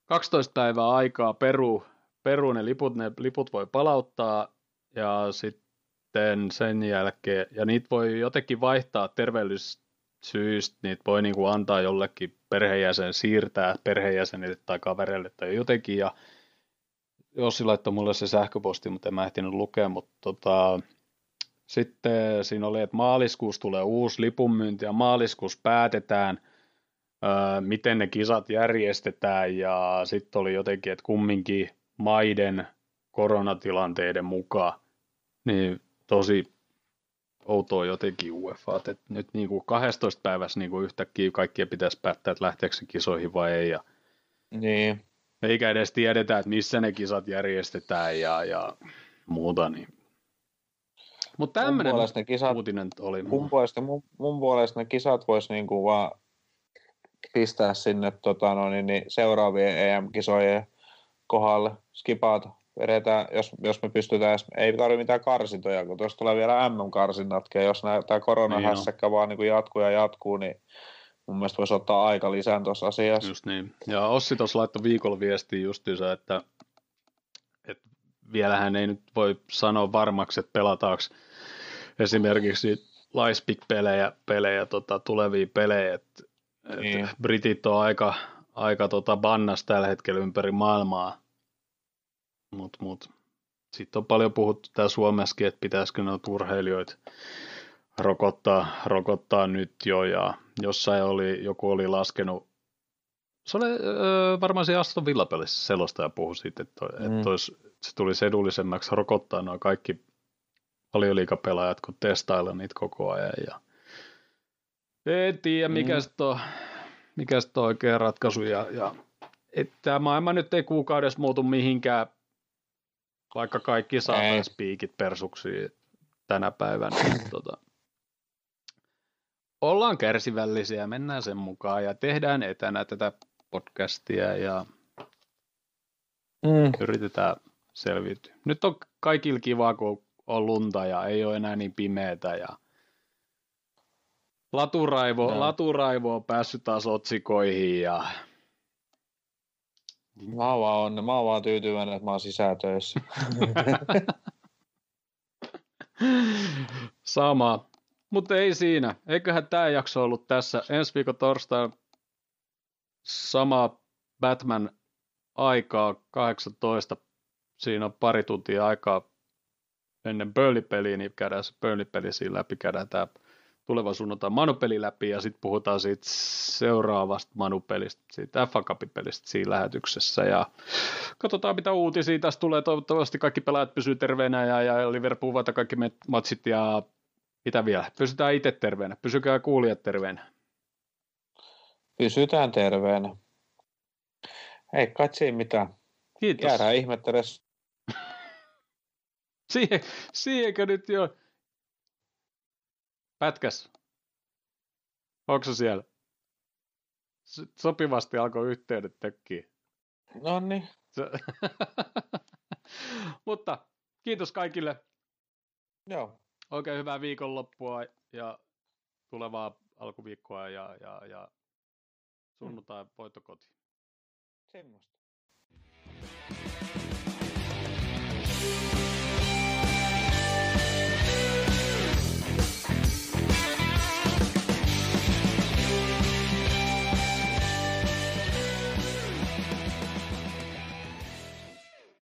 12 päivää aikaa peru, peru ne liput, ne liput voi palauttaa ja sitten sen jälkeen, ja niitä voi jotenkin vaihtaa terveellis, syistä niitä voi niin kuin antaa jollekin perheenjäsen, siirtää perheenjäsenille tai kavereille tai jotenkin, ja Jossi laittoi mulle se sähköposti, mutta en mä ehtinyt lukea, mutta tota, sitten siinä oli, että maaliskuussa tulee uusi lipunmyynti ja maaliskuussa päätetään, öö, miten ne kisat järjestetään ja sitten oli jotenkin, että kumminkin maiden koronatilanteiden mukaan, niin tosi outoa jotenkin UEFA, että nyt niin kuin 12 päivässä niin kuin yhtäkkiä kaikkia pitäisi päättää, että lähteekö se kisoihin vai ei. Ja niin. Eikä edes tiedetä, että missä ne kisat järjestetään ja, ja muuta. Niin. Mutta tämmöinen kisat, uutinen oli. Mun puolesta, mun, mun puolesta ne kisat vois niinku vaan pistää sinne tota, no, niin, niin seuraavien EM-kisojen kohdalle, skipata vedetään, jos, jos me pystytään, ei tarvitse mitään karsintoja, kun tuossa tulee vielä MM-karsinnatkin, jos tämä koronahässäkkä niin vaan niin jatkuu ja jatkuu, niin mun mielestä voisi ottaa aika lisään tuossa asiassa. Just niin. Ja Ossi tuossa laittoi viikolla viestiä justiinsa, että, että vielähän ei nyt voi sanoa varmaksi, että pelataanko esimerkiksi Lightspick-pelejä, pelejä, tota, tulevia pelejä, että, niin. että Britit on aika, aika tota, bannas tällä hetkellä ympäri maailmaa, mutta mut. sitten on paljon puhuttu täällä Suomessakin, että pitäisikö noita urheilijoita rokottaa, rokottaa nyt jo ja jossain oli, joku oli laskenut, se oli öö, varmaan se Aston Villa-pelissä selostaja puhui siitä, että, mm. että olisi, se tuli edullisemmaksi rokottaa nuo kaikki valioliikapelaajat, kun testailla niitä koko ajan ja en tiedä, mikä mm. sitten on, mikä sit on oikea ratkaisu ja, ja että maailma nyt ei kuukaudessa muutu mihinkään vaikka kaikki saataisiin piikit persuksiin tänä päivänä. Niin, tota, ollaan kärsivällisiä, mennään sen mukaan ja tehdään etänä tätä podcastia ja mm. yritetään selviytyä. Nyt on kaikilla kiva, kun on lunta ja ei ole enää niin pimeätä ja Laturaivo, no. Laturaivo on päässyt taas otsikoihin ja Mä oon vaan, on, mä oon vaan tyytyväinen, että mä oon sisätöissä. Sama. Mutta ei siinä. Eiköhän tämä jakso ollut tässä. Ensi viikon torstaina sama Batman aikaa 18. Siinä on pari tuntia aikaa ennen Burnley-peliä, niin käydään se Burnley-peli läpi, käydään tämä tulevan sunnuntai Manupeli läpi ja sitten puhutaan siitä seuraavasta Manupelistä, siitä FA pelistä siinä lähetyksessä ja katsotaan mitä uutisia tästä tulee. Toivottavasti kaikki pelaajat pysyvät terveenä ja, ja Liverpool voittaa kaikki matsit ja mitä vielä? Pysytään itse terveenä, pysykää kuulijat terveenä. Pysytään terveenä. Ei kai siinä mitään. Kiitos. Jäädään ihmettelemään. Siihen, siihenkö nyt jo Pätkäs. Onko siellä? Sopivasti alkoi yhteydet tökkiä. No niin. Mutta kiitos kaikille. Joo. Oikein hyvää viikonloppua ja tulevaa alkuviikkoa ja, ja, ja sunnuntai voittokoti. Semmoista.